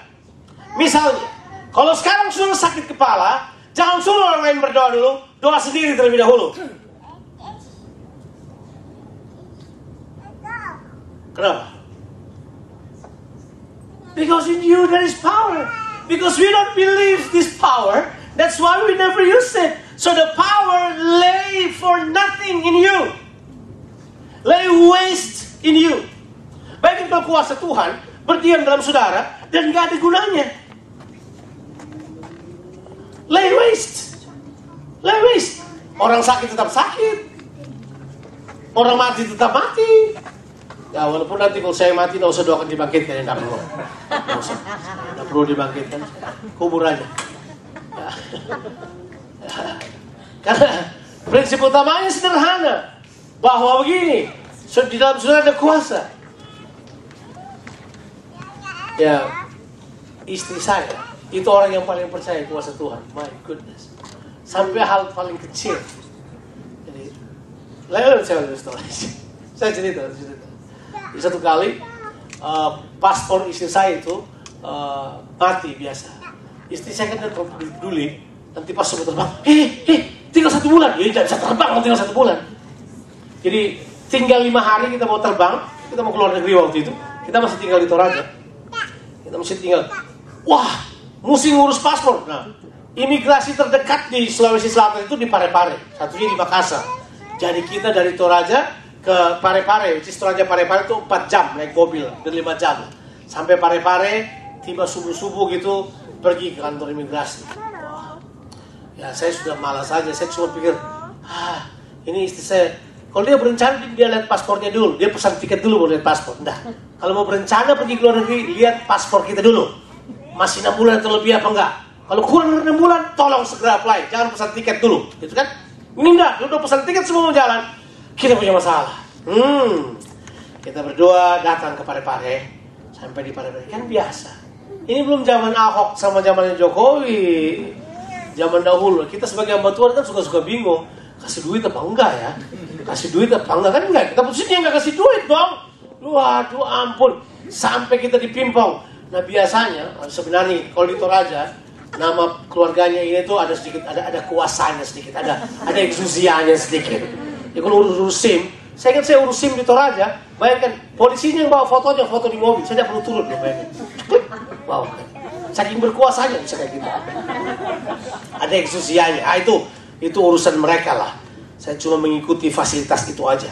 Misalnya, kalau sekarang sudah sakit kepala, jangan suruh orang lain berdoa dulu, doa sendiri terlebih dahulu. Kenapa? Because in you there is power. Because we don't believe this power, that's why we never use it. So the power lay for nothing in you. Lay waste in you. Baik kalau kuasa Tuhan berdiam dalam saudara dan gak ada gunanya. Lay waste. Lay waste. Orang sakit tetap sakit. Orang mati tetap mati. Ya walaupun nanti kalau saya mati nggak usah doakan dibangkitkan nggak perlu. Nggak. Nggak perlu dibangkitkan. Kubur aja. Karena prinsip utamanya sederhana. Bahwa begini, di dalam saudara ada kuasa. Ya, istri saya itu orang yang paling percaya kuasa Tuhan. My goodness. Sampai hal paling kecil. Jadi, lain saya Saya cerita, cerita. Di satu kali uh, paspor istri saya itu uh, mati biasa. Istri saya kan peduli, nanti pas sudah terbang, eh, eh, tinggal satu bulan, ya tidak bisa terbang, mau tinggal satu bulan. Jadi tinggal lima hari kita mau terbang, kita mau keluar negeri waktu itu, kita masih tinggal di Toraja. Kita masih tinggal, wah, mesti ngurus paspor. Nah, imigrasi terdekat di Sulawesi Selatan itu di Parepare, satunya di Makassar. Jadi kita dari Toraja ke Parepare, is Toraja Parepare itu 4 jam naik mobil, dan 5 jam. Sampai Parepare, tiba subuh-subuh gitu, pergi ke kantor imigrasi. Wah. Ya saya sudah malas aja, saya cuma pikir, ah ini istri saya, kalau dia berencana dia lihat paspornya dulu, dia pesan tiket dulu baru lihat paspor. Nah, kalau mau berencana pergi ke luar negeri, lihat paspor kita dulu. Masih 6 bulan atau lebih apa enggak? Kalau kurang dari 6 bulan, tolong segera apply, jangan pesan tiket dulu, gitu kan? Ini enggak, udah pesan tiket semua jalan, kita punya masalah. Hmm, kita berdoa datang ke Parepare, sampai di Parepare kan biasa. Ini belum zaman Ahok sama zamannya Jokowi. Zaman dahulu kita sebagai hamba Tuhan kan suka-suka bingung kasih duit apa enggak ya? Kasih duit apa enggak kan enggak? Kita putusnya enggak kasih duit dong. Waduh ampun, sampai kita dipimpong. Nah biasanya sebenarnya kalau di Toraja nama keluarganya ini tuh ada sedikit ada ada kuasanya sedikit ada ada eksusianya sedikit Ya kalau urus, urus SIM, saya kan saya urus SIM di Toraja, bayangkan polisinya yang bawa fotonya, foto di mobil, saya tidak perlu turun loh, bayangkan. Wow, saking berkuasanya bisa kayak gitu. Ada eksusianya, ah, itu itu urusan mereka lah. Saya cuma mengikuti fasilitas itu aja.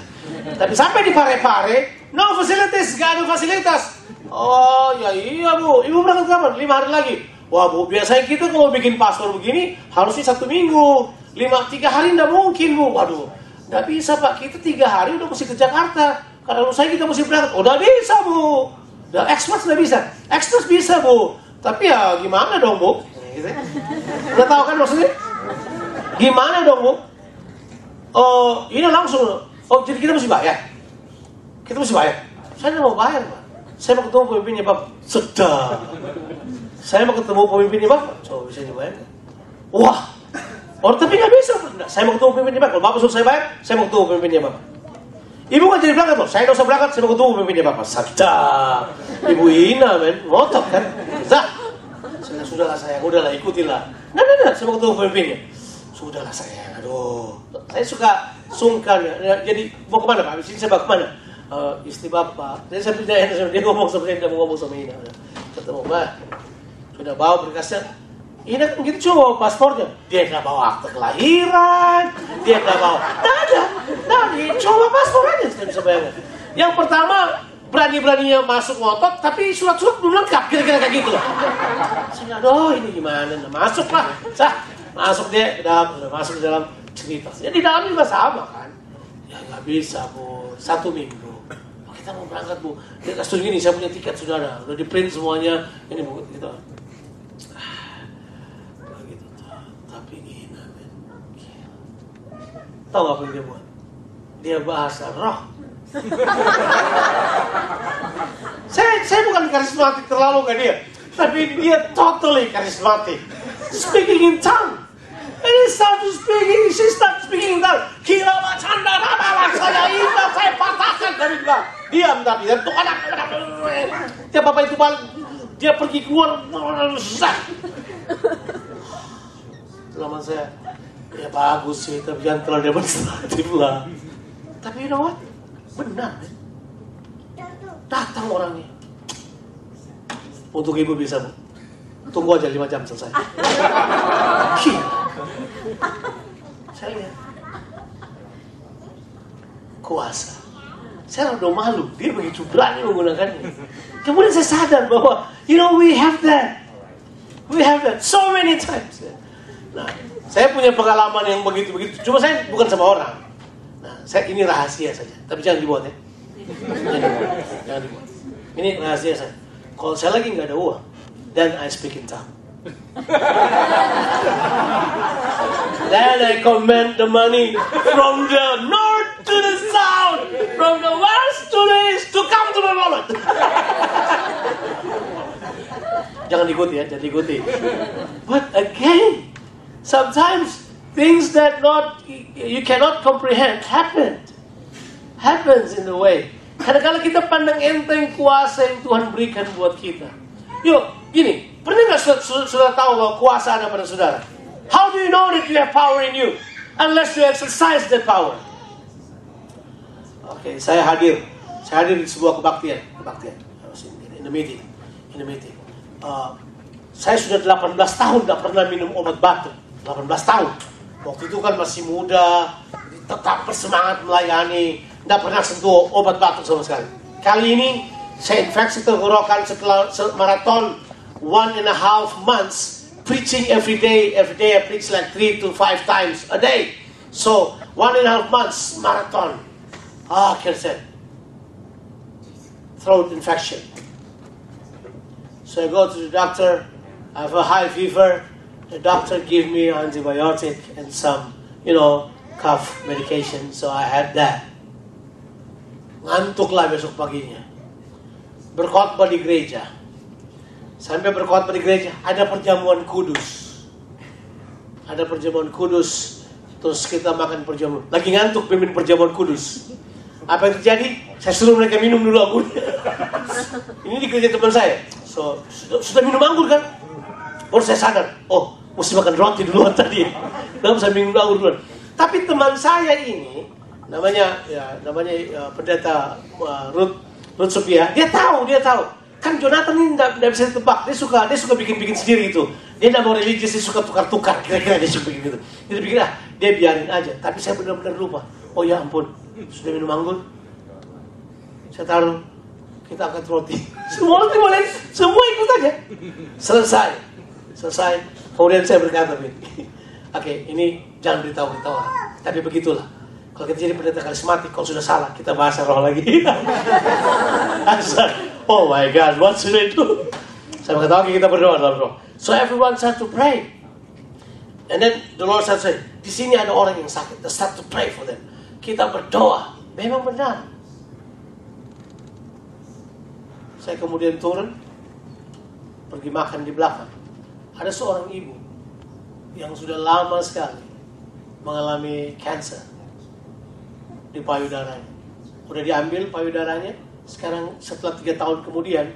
Tapi sampai di Pare-Pare, no fasilitas, gak ada fasilitas. Oh ya iya bu, ibu berangkat kapan? Lima hari lagi. Wah bu, biasanya kita kalau bikin paspor begini harusnya satu minggu. Lima, tiga hari tidak mungkin bu. Waduh, Nggak bisa pak, kita tiga hari udah mesti ke Jakarta. Karena saya kita mesti berangkat. Udah bisa bu. Udah ekspres nggak bisa. Ekspres bisa bu. Tapi ya gimana dong bu? Gitu. Udah tahu kan maksudnya? Gimana dong bu? Oh ini langsung. Oh jadi kita mesti bayar. Kita mesti bayar. Saya nggak mau bayar pak. Saya mau ketemu pemimpinnya pak. Sedang. Saya mau ketemu pemimpinnya pak. Coba bisa dibayar. Wah Oh tapi nggak bisa. Saya mau ketemu pemimpinnya Bapak. Kalau Bapak suruh saya bayar, saya mau ketemu pemimpinnya Bapak. Ibu nggak jadi berangkat loh. Saya nggak usah berangkat, saya mau ketemu pemimpinnya Bapak. Sadar. Ibu Ina men, ngotot kan. Zah. Sudah, sudahlah saya, udahlah ikutilah. Nah, nah, nah, saya mau ketemu pemimpinnya. Sudahlah saya, aduh. Saya suka sungkan ya. Jadi mau ke mana Pak? Habis ini saya mau ke mana? Uh, istri Bapak. Jadi saya pindahin, dia ngomong sama saya, dia mau ngomong sama Ina. Ketemu Pak. Sudah bawa berkasnya, ini kan gitu cuma bawa paspornya. Dia nggak bawa akte kelahiran, dia nggak bawa. Nggak ada. Nah, dia cuma paspor aja, saya bisa bayangkan. Yang pertama berani-beraninya masuk ngotot, tapi surat-surat belum lengkap, kira-kira kayak gitu. Saya aduh ini gimana? Nah, masuk lah, sah, masuk dia ke dalam, masuk ke dalam cerita. Ya di dalam juga sama kan. Ya nggak bisa bu, satu minggu. Oh, kita mau berangkat bu, dia kasih gini, saya punya tiket saudara, udah di print semuanya, ini bu, gitu. Ah, gitu. Tapi gini. Tahu apa yang dia buat? Dia bahasa roh. saya saya bukan karismatik terlalu kan dia, tapi dia totally karismatik. Speaking in tongue. Start to speaking, she start speaking in tongue. Kira macanda ramalan saya ingat saya patahkan dari dia. Diam tapi dan tuh anak dia bapak itu balik dia pergi keluar. Lama saya ya bagus sih tapi jangan terlalu demonstratif lah. Tapi you know what? Benar, men. Datang orangnya. Untuk ibu bisa, Bu. Tunggu aja 5 jam selesai. Saya lihat. Kuasa. Saya udah malu. Dia begitu berani menggunakannya. Kemudian saya sadar bahwa, you know, we have that. We have that so many times. Nah, saya punya pengalaman yang begitu-begitu. Cuma saya bukan sama orang. Nah, saya ini rahasia saja, tapi jangan dibuat ya. Jangan dibuat. Jangan dibuat. Ini rahasia saya. Kalau saya lagi nggak ada uang, then I speak in tongue. then I command the money from the north to the south, from the west to the east to come to my wallet. jangan diikuti ya, jangan diikuti. But again, sometimes things that not you cannot comprehend happened happens in the way kadang-kadang kita pandang enteng kuasa yang Tuhan berikan buat kita yuk gini pernah nggak sudah tahu bahwa kuasa ada pada saudara? How do you know that you have power in you? Unless you exercise that power. Oke saya hadir. Saya hadir di sebuah kebaktian. Kebaktian. In the meeting. In the meeting. Uh, saya sudah 18 tahun tidak pernah minum obat batuk. 18 tahun. Waktu itu kan masih muda, tetap bersemangat melayani, tidak pernah sentuh obat batuk sama sekali. Kali ini saya infeksi tenggorokan setelah maraton one and a half months preaching every day. Every day I preach like three to five times a day. So one and a half months marathon. Ah, cancer, throat infection. So I go to the doctor. I have a high fever. The doctor gave me antibiotic and some, you know, cough medication. So I had that. Ngantuk lah besok paginya. Berkhotbah di gereja. Sampai berkhotbah di gereja, ada perjamuan kudus. Ada perjamuan kudus. Terus kita makan perjamuan. Lagi ngantuk pimpin perjamuan kudus. Apa yang terjadi? Saya suruh mereka minum dulu anggur. Ini di gereja teman saya. So, sudah, sudah minum anggur kan? Baru saya sadar, oh mesti makan roti duluan tadi. Dalam saya minum anggur duluan. Tapi teman saya ini, namanya ya namanya ya, pendeta uh, Ruth Ruth Sophia, dia tahu, dia tahu. Kan Jonathan ini tidak bisa ditebak, dia suka dia suka bikin-bikin sendiri itu. Dia tidak mau religius, dia suka tukar-tukar, kira-kira dia suka bikin gitu. Dia pikir ah, dia biarin aja. Tapi saya benar-benar lupa. Oh ya ampun, sudah minum anggur. Saya taruh, kita angkat roti. Semua roti boleh, semua ikut aja. Selesai, selesai. Kemudian saya berkata, oke okay, ini jangan beritahu beritahu Tapi begitulah. Kalau kita jadi pendeta karismatik, kalau sudah salah, kita bahasa roh lagi. oh my God, what should I do? Saya oke okay, kita berdoa dalam roh. So everyone start to pray. And then the Lord said, di sini ada orang yang sakit. Let's start to pray for them. Kita berdoa. Memang benar. Saya kemudian turun, pergi makan di belakang. Ada seorang ibu yang sudah lama sekali mengalami cancer di payudaranya. Udah diambil payudaranya, sekarang setelah tiga tahun kemudian,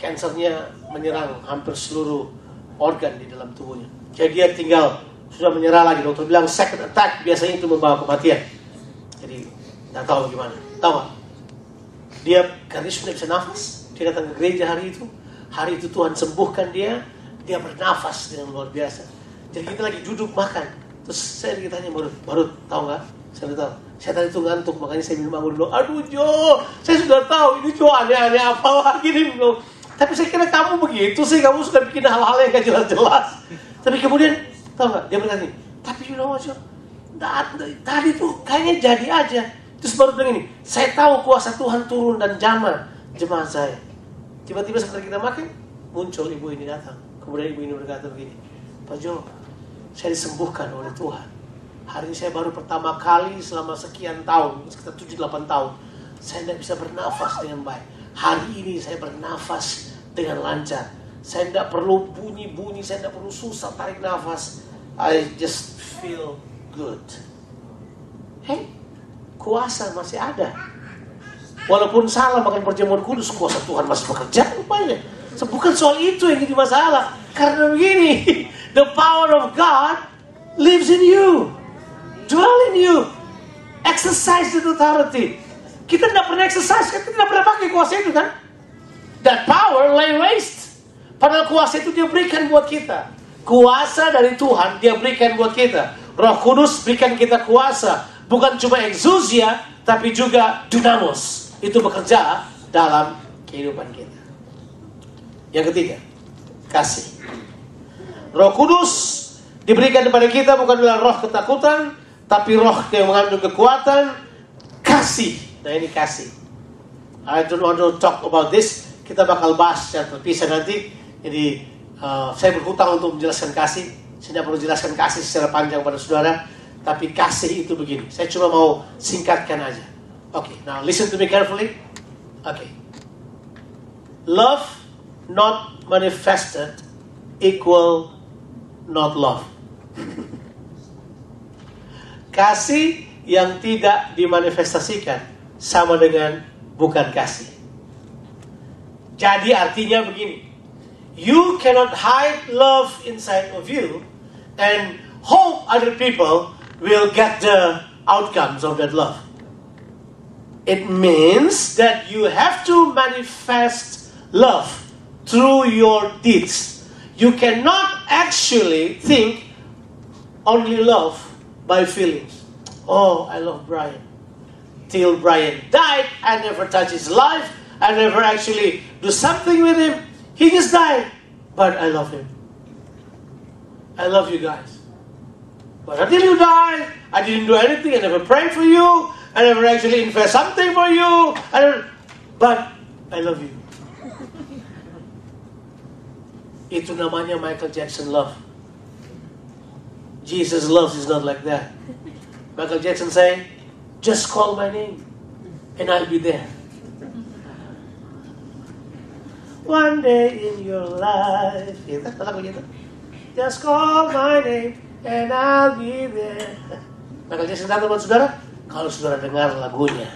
kansernya menyerang hampir seluruh organ di dalam tubuhnya. Jadi dia tinggal sudah menyerah lagi. Dokter bilang second attack biasanya itu membawa kematian. Jadi nggak tahu gimana. Tahu gak? Dia karena sudah bisa nafas, dia datang ke gereja hari itu. Hari itu Tuhan sembuhkan dia, dia bernafas dengan luar biasa. Jadi kita lagi duduk makan. Terus saya ditanya baru, baru tahu nggak? Saya tahu. Tadi itu ngantuk, makanya saya minum anggur dulu. Aduh Jo, saya sudah tahu ini Jo aneh-aneh apa lagi nih Bro. Tapi saya kira kamu begitu sih, kamu suka bikin hal-hal yang gak jelas-jelas. Tapi kemudian, tahu nggak? Dia nih, tapi you know Jo? Tadi tuh kayaknya jadi aja. Terus baru bilang ini, saya tahu kuasa Tuhan turun dan jamah jemaat saya. Tiba-tiba setelah kita makan, muncul ibu ini datang. Kemudian ibu ini berkata begini, Pak Jo, saya disembuhkan oleh Tuhan. Hari ini saya baru pertama kali selama sekian tahun, sekitar 7-8 tahun, saya tidak bisa bernafas dengan baik. Hari ini saya bernafas dengan lancar. Saya tidak perlu bunyi-bunyi, saya tidak perlu susah tarik nafas. I just feel good. Hei, kuasa masih ada. Walaupun salah makan perjamuan kudus, kuasa Tuhan masih bekerja rupanya. Bukan soal itu yang jadi masalah. Karena begini, the power of God lives in you. Dwell in you. Exercise the authority. Kita tidak pernah exercise, kita tidak pernah pakai kuasa itu kan? That power lay waste. Padahal kuasa itu dia berikan buat kita. Kuasa dari Tuhan dia berikan buat kita. Roh Kudus berikan kita kuasa. Bukan cuma exousia, tapi juga dynamos. Itu bekerja dalam kehidupan kita. Yang ketiga, kasih. Roh Kudus diberikan kepada kita bukan adalah roh ketakutan, tapi roh yang mengandung kekuatan, kasih. Nah ini kasih. I don't want to talk about this. Kita bakal bahas secara terpisah nanti. Jadi uh, saya berhutang untuk menjelaskan kasih. Saya tidak perlu jelaskan kasih secara panjang pada saudara. Tapi kasih itu begini. Saya cuma mau singkatkan aja. Oke, okay, now listen to me carefully. Oke. Okay. Love not manifested equal not love. Kasih yang tidak dimanifestasikan sama dengan bukan kasih. Jadi artinya begini. You cannot hide love inside of you and hope other people will get the outcomes of that love. It means that you have to manifest love through your deeds. You cannot actually think only love by feelings. Oh, I love Brian. Till Brian died, I never touched his life. I never actually do something with him. He just died. But I love him. I love you guys. But until you died, I didn't do anything. I never prayed for you. I never actually invest something for you. I don't, but I love you. Itu namanya Michael Jackson love. Jesus loves is not like that. Michael Jackson say, just call my name and I'll be there. One day in your life, ya kan gitu. Just call my name and I'll be there. Michael Jackson datang buat saudara, kalau saudara dengar lagunya,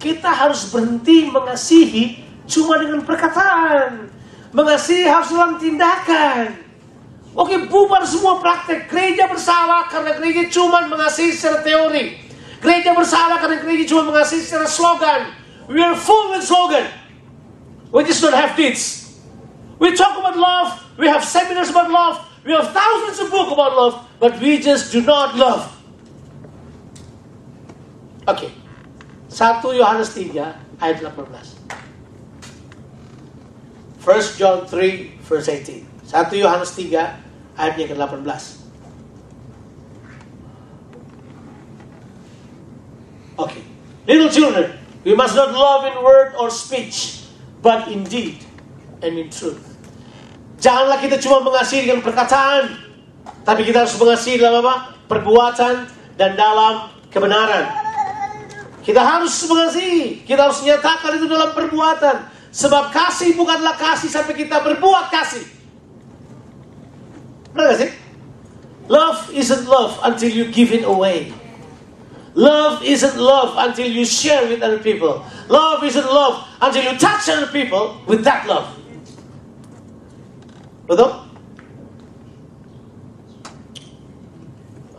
kita harus berhenti mengasihi cuma dengan perkataan. Mengasihi harus dalam tindakan. Oke, bubar semua praktek. Gereja bersalah karena gereja cuma mengasihi secara teori. Gereja bersalah karena gereja cuma mengasihi secara slogan. We are full with slogan. We just don't have deeds. We talk about love. We have seminars about love. We have thousands of books about love. But we just do not love. Oke. Okay. 1 Yohanes 3 ayat 18. 1 John 3 verse 18. 1 Yohanes 3 ayatnya ke-18. Okay. Little children, we must not love in word or speech, but in deed and in truth. Janganlah kita cuma mengasihi dengan perkataan, tapi kita harus mengasihi dalam apa? Perbuatan dan dalam kebenaran. Kita harus mengasihi, kita harus nyatakan itu dalam perbuatan. Sebab kasih bukanlah kasih sampai kita berbuat kasih. Love isn't love until you give it away. Love isn't love until you share with other people. Love isn't love until you touch other people with that love.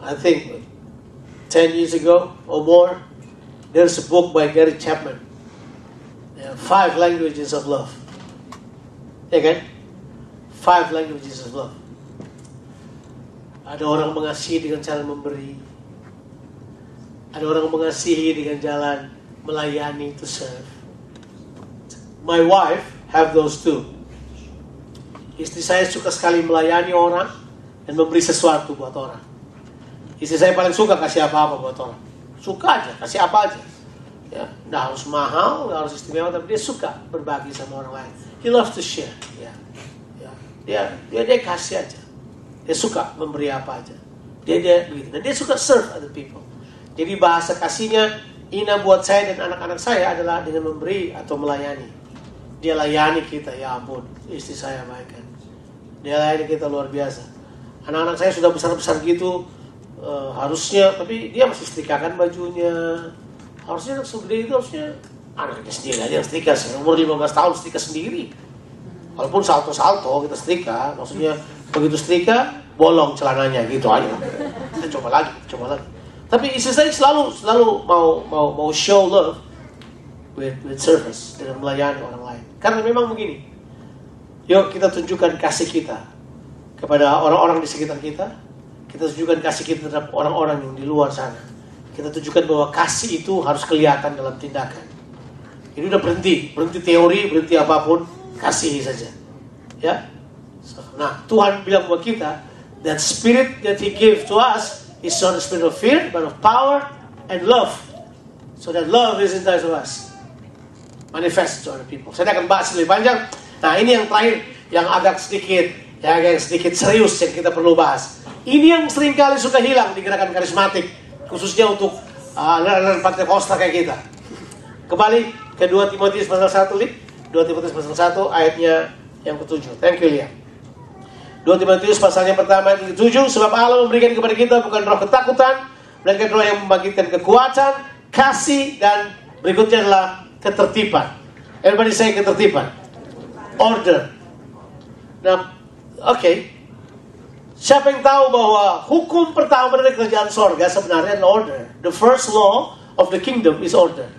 I think 10 years ago or more, there's a book by Gary Chapman. Five languages of love. Ya Five languages of love. Ada orang mengasihi dengan cara memberi. Ada orang mengasihi dengan jalan melayani to serve. My wife have those two. Istri saya suka sekali melayani orang dan memberi sesuatu buat orang. Istri saya paling suka kasih apa-apa buat orang. Suka aja, kasih apa aja. Ya, nggak harus mahal, nggak harus istimewa, tapi dia suka berbagi sama orang lain. He loves to share. Ya, ya. Dia, dia, dia kasih aja. Dia suka memberi apa aja. Dia dia begitu. Dan dia suka serve other people. Jadi bahasa kasihnya Ina buat saya dan anak-anak saya adalah dengan memberi atau melayani. Dia layani kita, ya ampun, istri saya baik kan. Dia layani kita luar biasa. Anak-anak saya sudah besar-besar gitu, eh, harusnya, tapi dia masih setrikakan bajunya. Harusnya anak segede itu harusnya anaknya sendiri aja yang setrika. Umur 15 tahun setrika sendiri. Walaupun salto-salto kita setrika, maksudnya begitu setrika, bolong celananya gitu aja. Kita coba lagi, coba lagi. Tapi istri saya selalu selalu mau mau mau show love with with service dengan melayani orang lain. Karena memang begini. Yuk kita tunjukkan kasih kita kepada orang-orang di sekitar kita. Kita tunjukkan kasih kita terhadap orang-orang yang di luar sana. Kita tunjukkan bahwa kasih itu harus kelihatan dalam tindakan. Ini udah berhenti, berhenti teori, berhenti apa pun, kasih saja. Ya. Nah, Tuhan bilang buat kita, that spirit that He gave to us is not a spirit of fear, but of power and love. So that love is inside of us. Manifest to other people. Saya akan bahas lebih panjang. Nah ini yang terakhir, yang agak sedikit, yang agak sedikit serius yang kita perlu bahas. Ini yang sering kali suka hilang di gerakan karismatik, khususnya untuk uh, anak-anak Pantai Costa kayak kita. Kembali ke 2 Timotius pasal 1, Li. 2 Timotius pasal 1 ayatnya yang ketujuh. Thank you, Lia. 2 Timotius pasalnya pertama ayat ke-7 sebab Allah memberikan kepada kita bukan roh ketakutan melainkan roh yang membangkitkan kekuatan, kasih dan berikutnya adalah ketertiban. Everybody say ketertiban. Order. Nah, oke. Okay. Siapa yang tahu bahwa hukum pertama dari kerajaan sorga sebenarnya adalah order. The first law of the kingdom is order.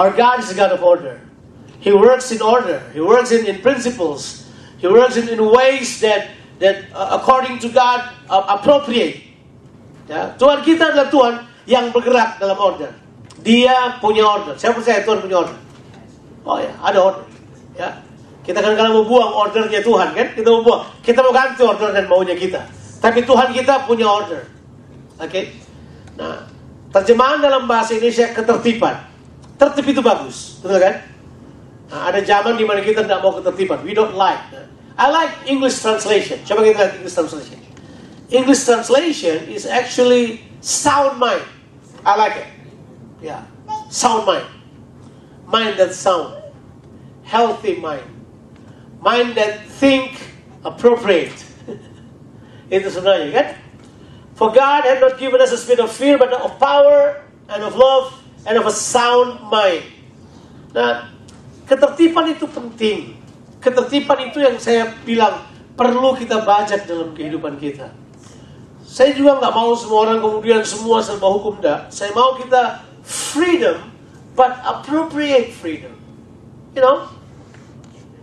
Our God is a God of order. He works in order. He works in, in principles. He works in, ways that that uh, according to God uh, appropriate. Ya, Tuhan kita adalah Tuhan yang bergerak dalam order. Dia punya order. Saya percaya Tuhan punya order. Oh ya, ada order. Ya. Kita kan kalau mau buang ordernya Tuhan kan, kita mau buang. Kita mau ganti order dan maunya kita. Tapi Tuhan kita punya order. Oke. Okay? Nah, terjemahan dalam bahasa Indonesia ketertiban. Tertib itu bagus, betul kan? Nah, ada zaman di mana kita tidak mau ketertiban. We don't like. I like English translation. Coba kita lihat English translation. English translation is actually sound mind. I like it. Yeah. Sound mind. Mind that sound. Healthy mind. Mind that think appropriate. Itu sebenarnya kan? For God had not given us a spirit of fear, but of power and of love and of a sound mind. Nah, ketertiban itu penting. Ketertiban itu yang saya bilang perlu kita bajak dalam kehidupan kita. Saya juga nggak mau semua orang kemudian semua serba hukum enggak. Saya mau kita freedom, but appropriate freedom. You know,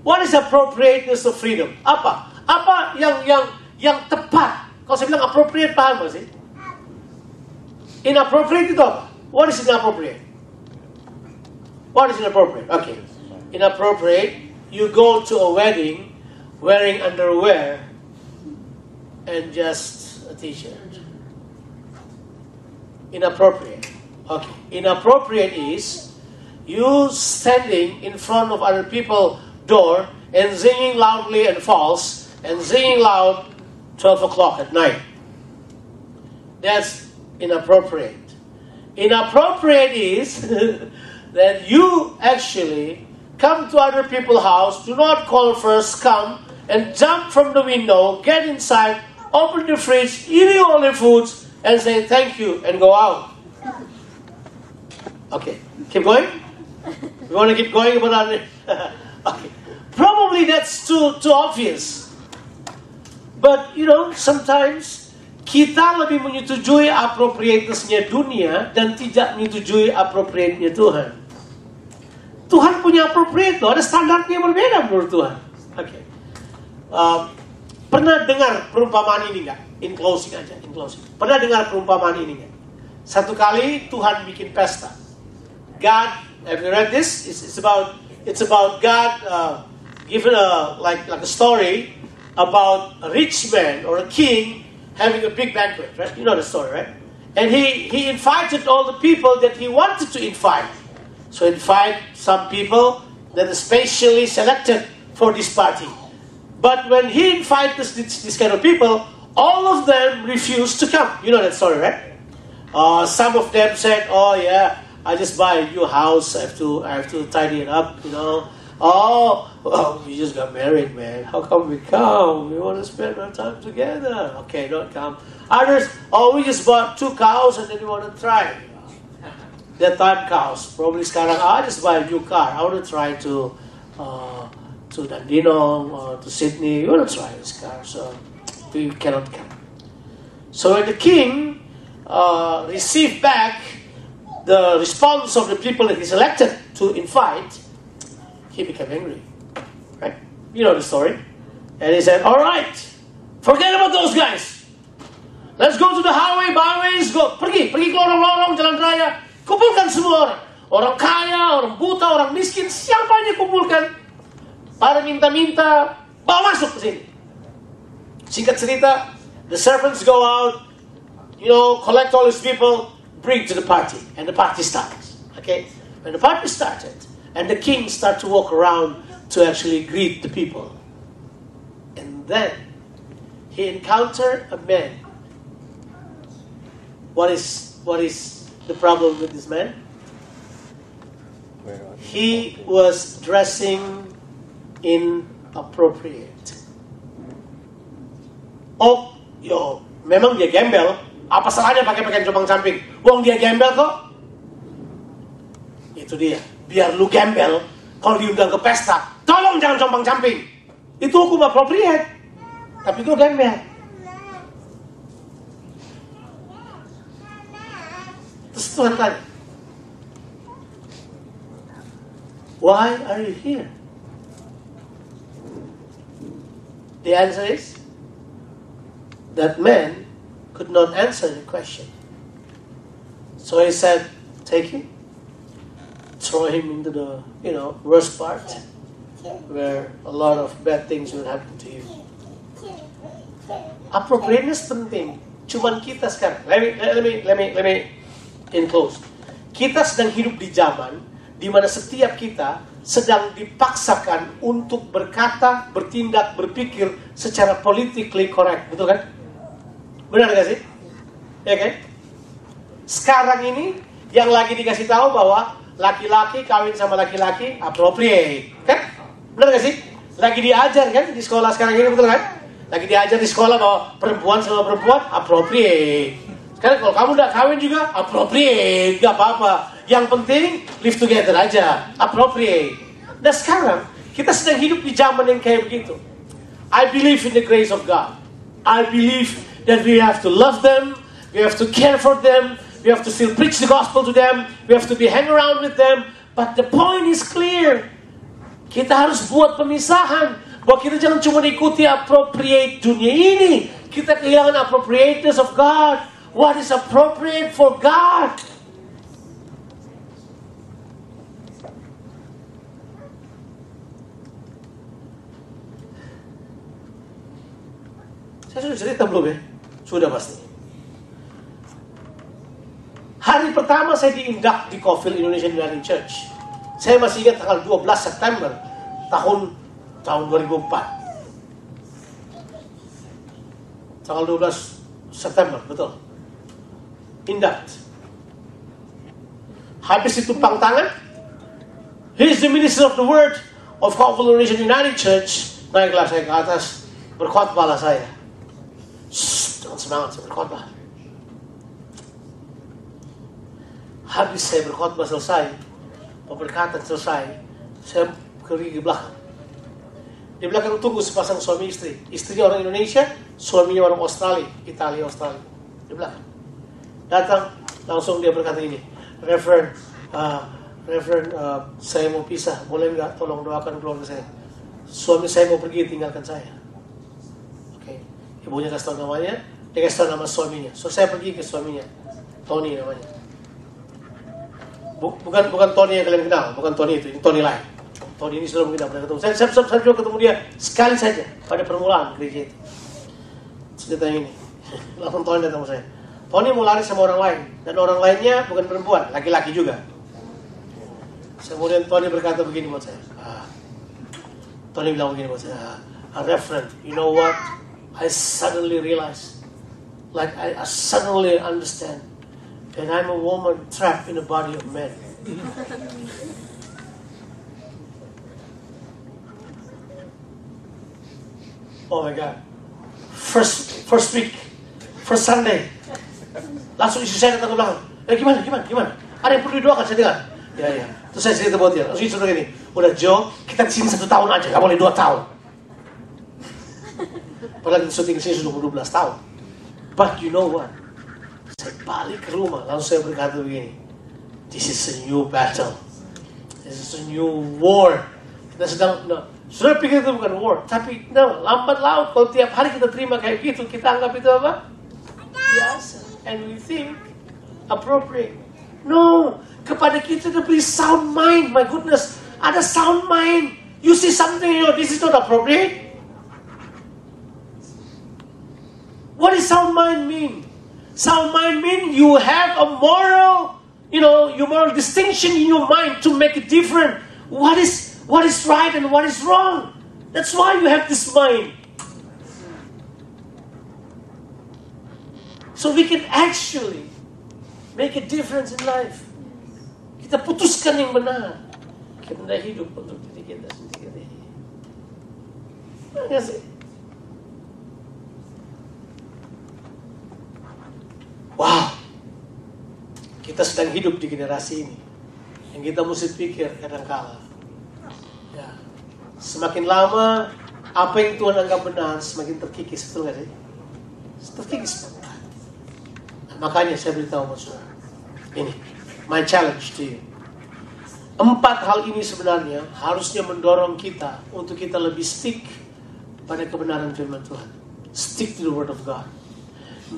what is appropriateness of freedom? Apa? Apa yang yang yang tepat? Kalau saya bilang appropriate paham gak sih? Inappropriate itu apa? What is inappropriate? What is inappropriate? Okay. Inappropriate, you go to a wedding wearing underwear and just a t-shirt. Inappropriate. Okay. Inappropriate is you standing in front of other people door and singing loudly and false and singing loud 12 o'clock at night. That's inappropriate. Inappropriate is that you actually come to other people's house, do not call first, come and jump from the window, get inside, open the fridge, eating all the foods, and say thank you and go out. Okay, keep going. We want to keep going about okay, probably that's too too obvious. But you know, sometimes kita lebih menyetujui appropriateness-nya dunia dan tidak menyetujui appropriate-nya Tuhan. Tuhan punya appropriate loh, ada standarnya berbeda menurut Tuhan. Oke. Okay. Uh, pernah dengar perumpamaan ini nggak? In closing aja, in closing. Pernah dengar perumpamaan ini nggak? Satu kali Tuhan bikin pesta. God, have you read this? It's, it's about it's about God uh, given a like like a story about a rich man or a king having a big banquet. Right? You know the story, right? And he he invited all the people that he wanted to invite. So invite some people that are specially selected for this party. But when he invited this, this kind of people, all of them refused to come. You know that story, right? Uh, some of them said, "Oh yeah, I just buy a new house. I have to, I have to tidy it up." You know. Oh, well, we just got married, man. How come we come? We want to spend our time together. Okay, don't come. Others, oh, we just bought two cows and then we want to try. That time cows. Probably sekarang, I just buy a new car. I want to try to uh, to Dandenong or to Sydney. You want to try this car, so we cannot come. So when the king uh, received back the response of the people that he selected to invite, he became angry. Right? You know the story. And he said, All right, forget about those guys. Let's go to the highway, byways, go. Pergi, pergi ke lorong-lorong, jalan raya. Kumpulkan semua orang. Orang kaya, orang buta, orang miskin, siapa aja kumpulkan. Para minta-minta, bawa masuk ke sini. Singkat cerita, the servants go out, you know, collect all these people, bring to the party, and the party starts. Okay? When the party started, and the king start to walk around to actually greet the people. And then he encountered a man. What is what is the problem with this man? He was dressing inappropriate. Oh, yo, memang dia gembel. Apa salahnya pakai pakaian compang camping? Wong dia gembel kok. Itu dia. Biar lu gembel, kalau diundang ke pesta, tolong jangan compang camping. Itu hukum appropriate. Tapi itu gembel. Tuhan tanya, Why are you here? The answer is that man could not answer the question. So he said, Take him, throw him into the you know worst part where a lot of bad things will happen to you. Appropriateness penting. Cuman kita sekarang, let me, let me, let me, let me enclose. Kita sedang hidup di zaman di mana setiap kita sedang dipaksakan untuk berkata, bertindak, berpikir secara politically correct, betul kan? Benar gak sih? Ya kan? Sekarang ini yang lagi dikasih tahu bahwa laki-laki kawin sama laki-laki appropriate, kan? Benar gak sih? Lagi diajar kan di sekolah sekarang ini betul kan? Lagi diajar di sekolah bahwa perempuan sama perempuan appropriate. Sekarang kalau kamu udah kawin juga appropriate, gak apa-apa. Yang penting live together aja, appropriate. Dan sekarang kita sedang hidup di zaman yang kayak begitu. I believe in the grace of God. I believe that we have to love them, we have to care for them, we have to still preach the gospel to them, we have to be hang around with them. But the point is clear. Kita harus buat pemisahan bahwa kita jangan cuma ikuti appropriate dunia ini. Kita kehilangan appropriateness of God. What is appropriate for God? Saya sudah cerita belum ya? Sudah pasti. Hari pertama saya diindak di Cofield Indonesian United Church. Saya masih ingat tanggal 12 September tahun tahun 2004. Tanggal 12 September, betul. Induct. Habis itu pang tangan. He is the minister of the word of Indonesian United Church. Naiklah saya ke atas, berkhotbah lah saya. Shh, semangat saya berkhotbah. Habis saya berkhotbah selesai, pemberkatan selesai, saya pergi ke belakang. Di belakang tunggu sepasang suami istri. Istrinya orang Indonesia, suaminya orang Australia, Italia, Australia. Di belakang. Datang, langsung dia berkata ini, Reverend, uh, Reverend, uh, saya mau pisah, boleh nggak tolong doakan keluarga saya. Suami saya mau pergi, tinggalkan saya. Oke, ibunya kasih tahu namanya, dia kasih tahu nama suaminya. So saya pergi ke suaminya. Tony namanya. Bu- bukan bukan Tony yang kalian kenal, bukan Tony itu, ini Tony lain. Tony ini sudah mungkin tidak pernah ketemu. Saya, saya, saya, saya juga ketemu dia sekali saja pada permulaan gereja itu. Cerita ini. Langsung Tony datang ke saya. Tony mau lari sama orang lain dan orang lainnya bukan perempuan, laki-laki juga. Kemudian Tony berkata begini buat saya. "Ah." Tony bilang begini buat saya. "Ah, Reverend, you know what? I suddenly realized, like I, I suddenly understand that I'm a woman trapped in a body of men. oh my God. First, first week, first Sunday, langsung istri saya datang ke belakang. Eh gimana, gimana, gimana? Ada yang perlu didoakan, saya dengar. Ya, ya. Terus saya cerita buat dia. Langsung istri gini, udah Joe, kita di sini satu tahun aja, gak boleh dua tahun. Padahal kita syuting sini sudah 12 tahun. But you know what? Saya balik ke rumah, langsung saya berkata begini. This is a new battle. This is a new war. Kita sedang, no, sudah pikir itu bukan war. Tapi, no, lambat laut. Kalau tiap hari kita terima kayak gitu, kita anggap itu apa? Biasa. And we think appropriate. No, kepada kita diberi sound mind. My goodness, ada sound mind. You see something, you know, this is not appropriate. What does sound mind mean? Sound mind mean you have a moral, you know, your moral distinction in your mind to make it different. What is what is right and what is wrong? That's why you have this mind. So we can actually make a difference in life. Kita putuskan yang benar. Kita hidup untuk diri kita sendiri. Enggak sih? Wow, kita sedang hidup di generasi ini. Yang kita mesti pikir kadang-kala. Ya. Semakin lama, apa yang Tuhan anggap benar, semakin terkikis. Betul nggak sih? Terkikis. Makanya saya beritahu saudara. Ini, my challenge to you. Empat hal ini sebenarnya harusnya mendorong kita untuk kita lebih stick pada kebenaran firman Tuhan. Stick to the word of God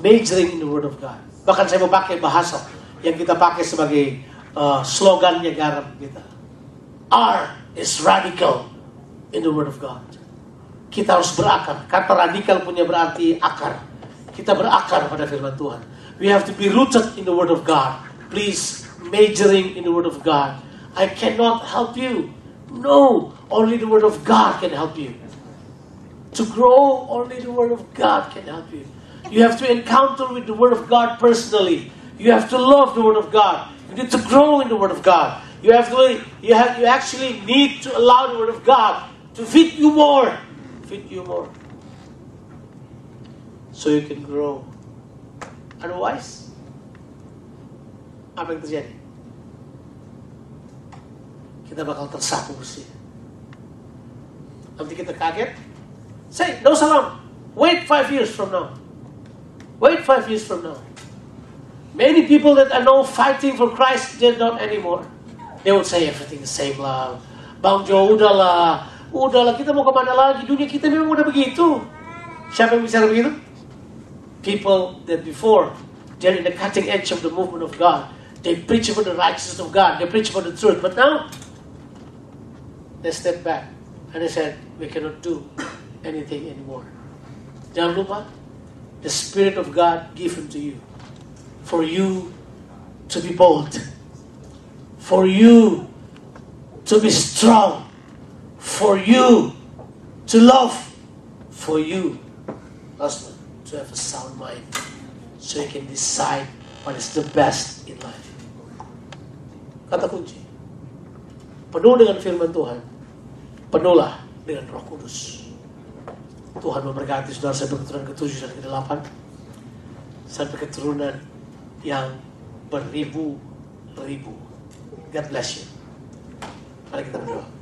majoring in the Word of God. Bahkan saya mau pakai bahasa yang kita pakai sebagai uh, slogannya garam kita. R is radical in the Word of God. Kita harus berakar. Kata radikal punya berarti akar. Kita berakar pada firman Tuhan. We have to be rooted in the Word of God. Please, majoring in the Word of God. I cannot help you. No, only the Word of God can help you. To grow, only the Word of God can help you. You have to encounter with the Word of God personally. You have to love the Word of God. You need to grow in the Word of God. You have to. You have. You actually need to allow the Word of God to fit you more, fit you more, so you can grow. Otherwise, apa yang terjadi? Kita bakal tersapu sih. Nanti kita kaget. Say, no salam. Wait five years from now. Wait five years from now. Many people that are now fighting for Christ, they're not anymore. They would say everything the same lah. Bang Jo, udahlah. Udahlah, kita mau ke mana lagi? Dunia kita memang udah begitu. Siapa yang bicara begitu? People that before, they're in the cutting edge of the movement of God. They preach about the righteousness of God. They preach about the truth. But now, they step back. And they said, we cannot do anything anymore. Jangan the Spirit of God given to you for you to be bold, for you to be strong, for you to love, for you, husband, to have a sound mind so you can decide what is the best in life. Kata kunci, penuh dengan firman Tuhan, penuhlah dengan roh kudus. Tuhan memberkati saudara sampai keturunan ke-7 dan ke-8 sampai keturunan yang beribu-ribu. God bless you. Mari kita berdoa.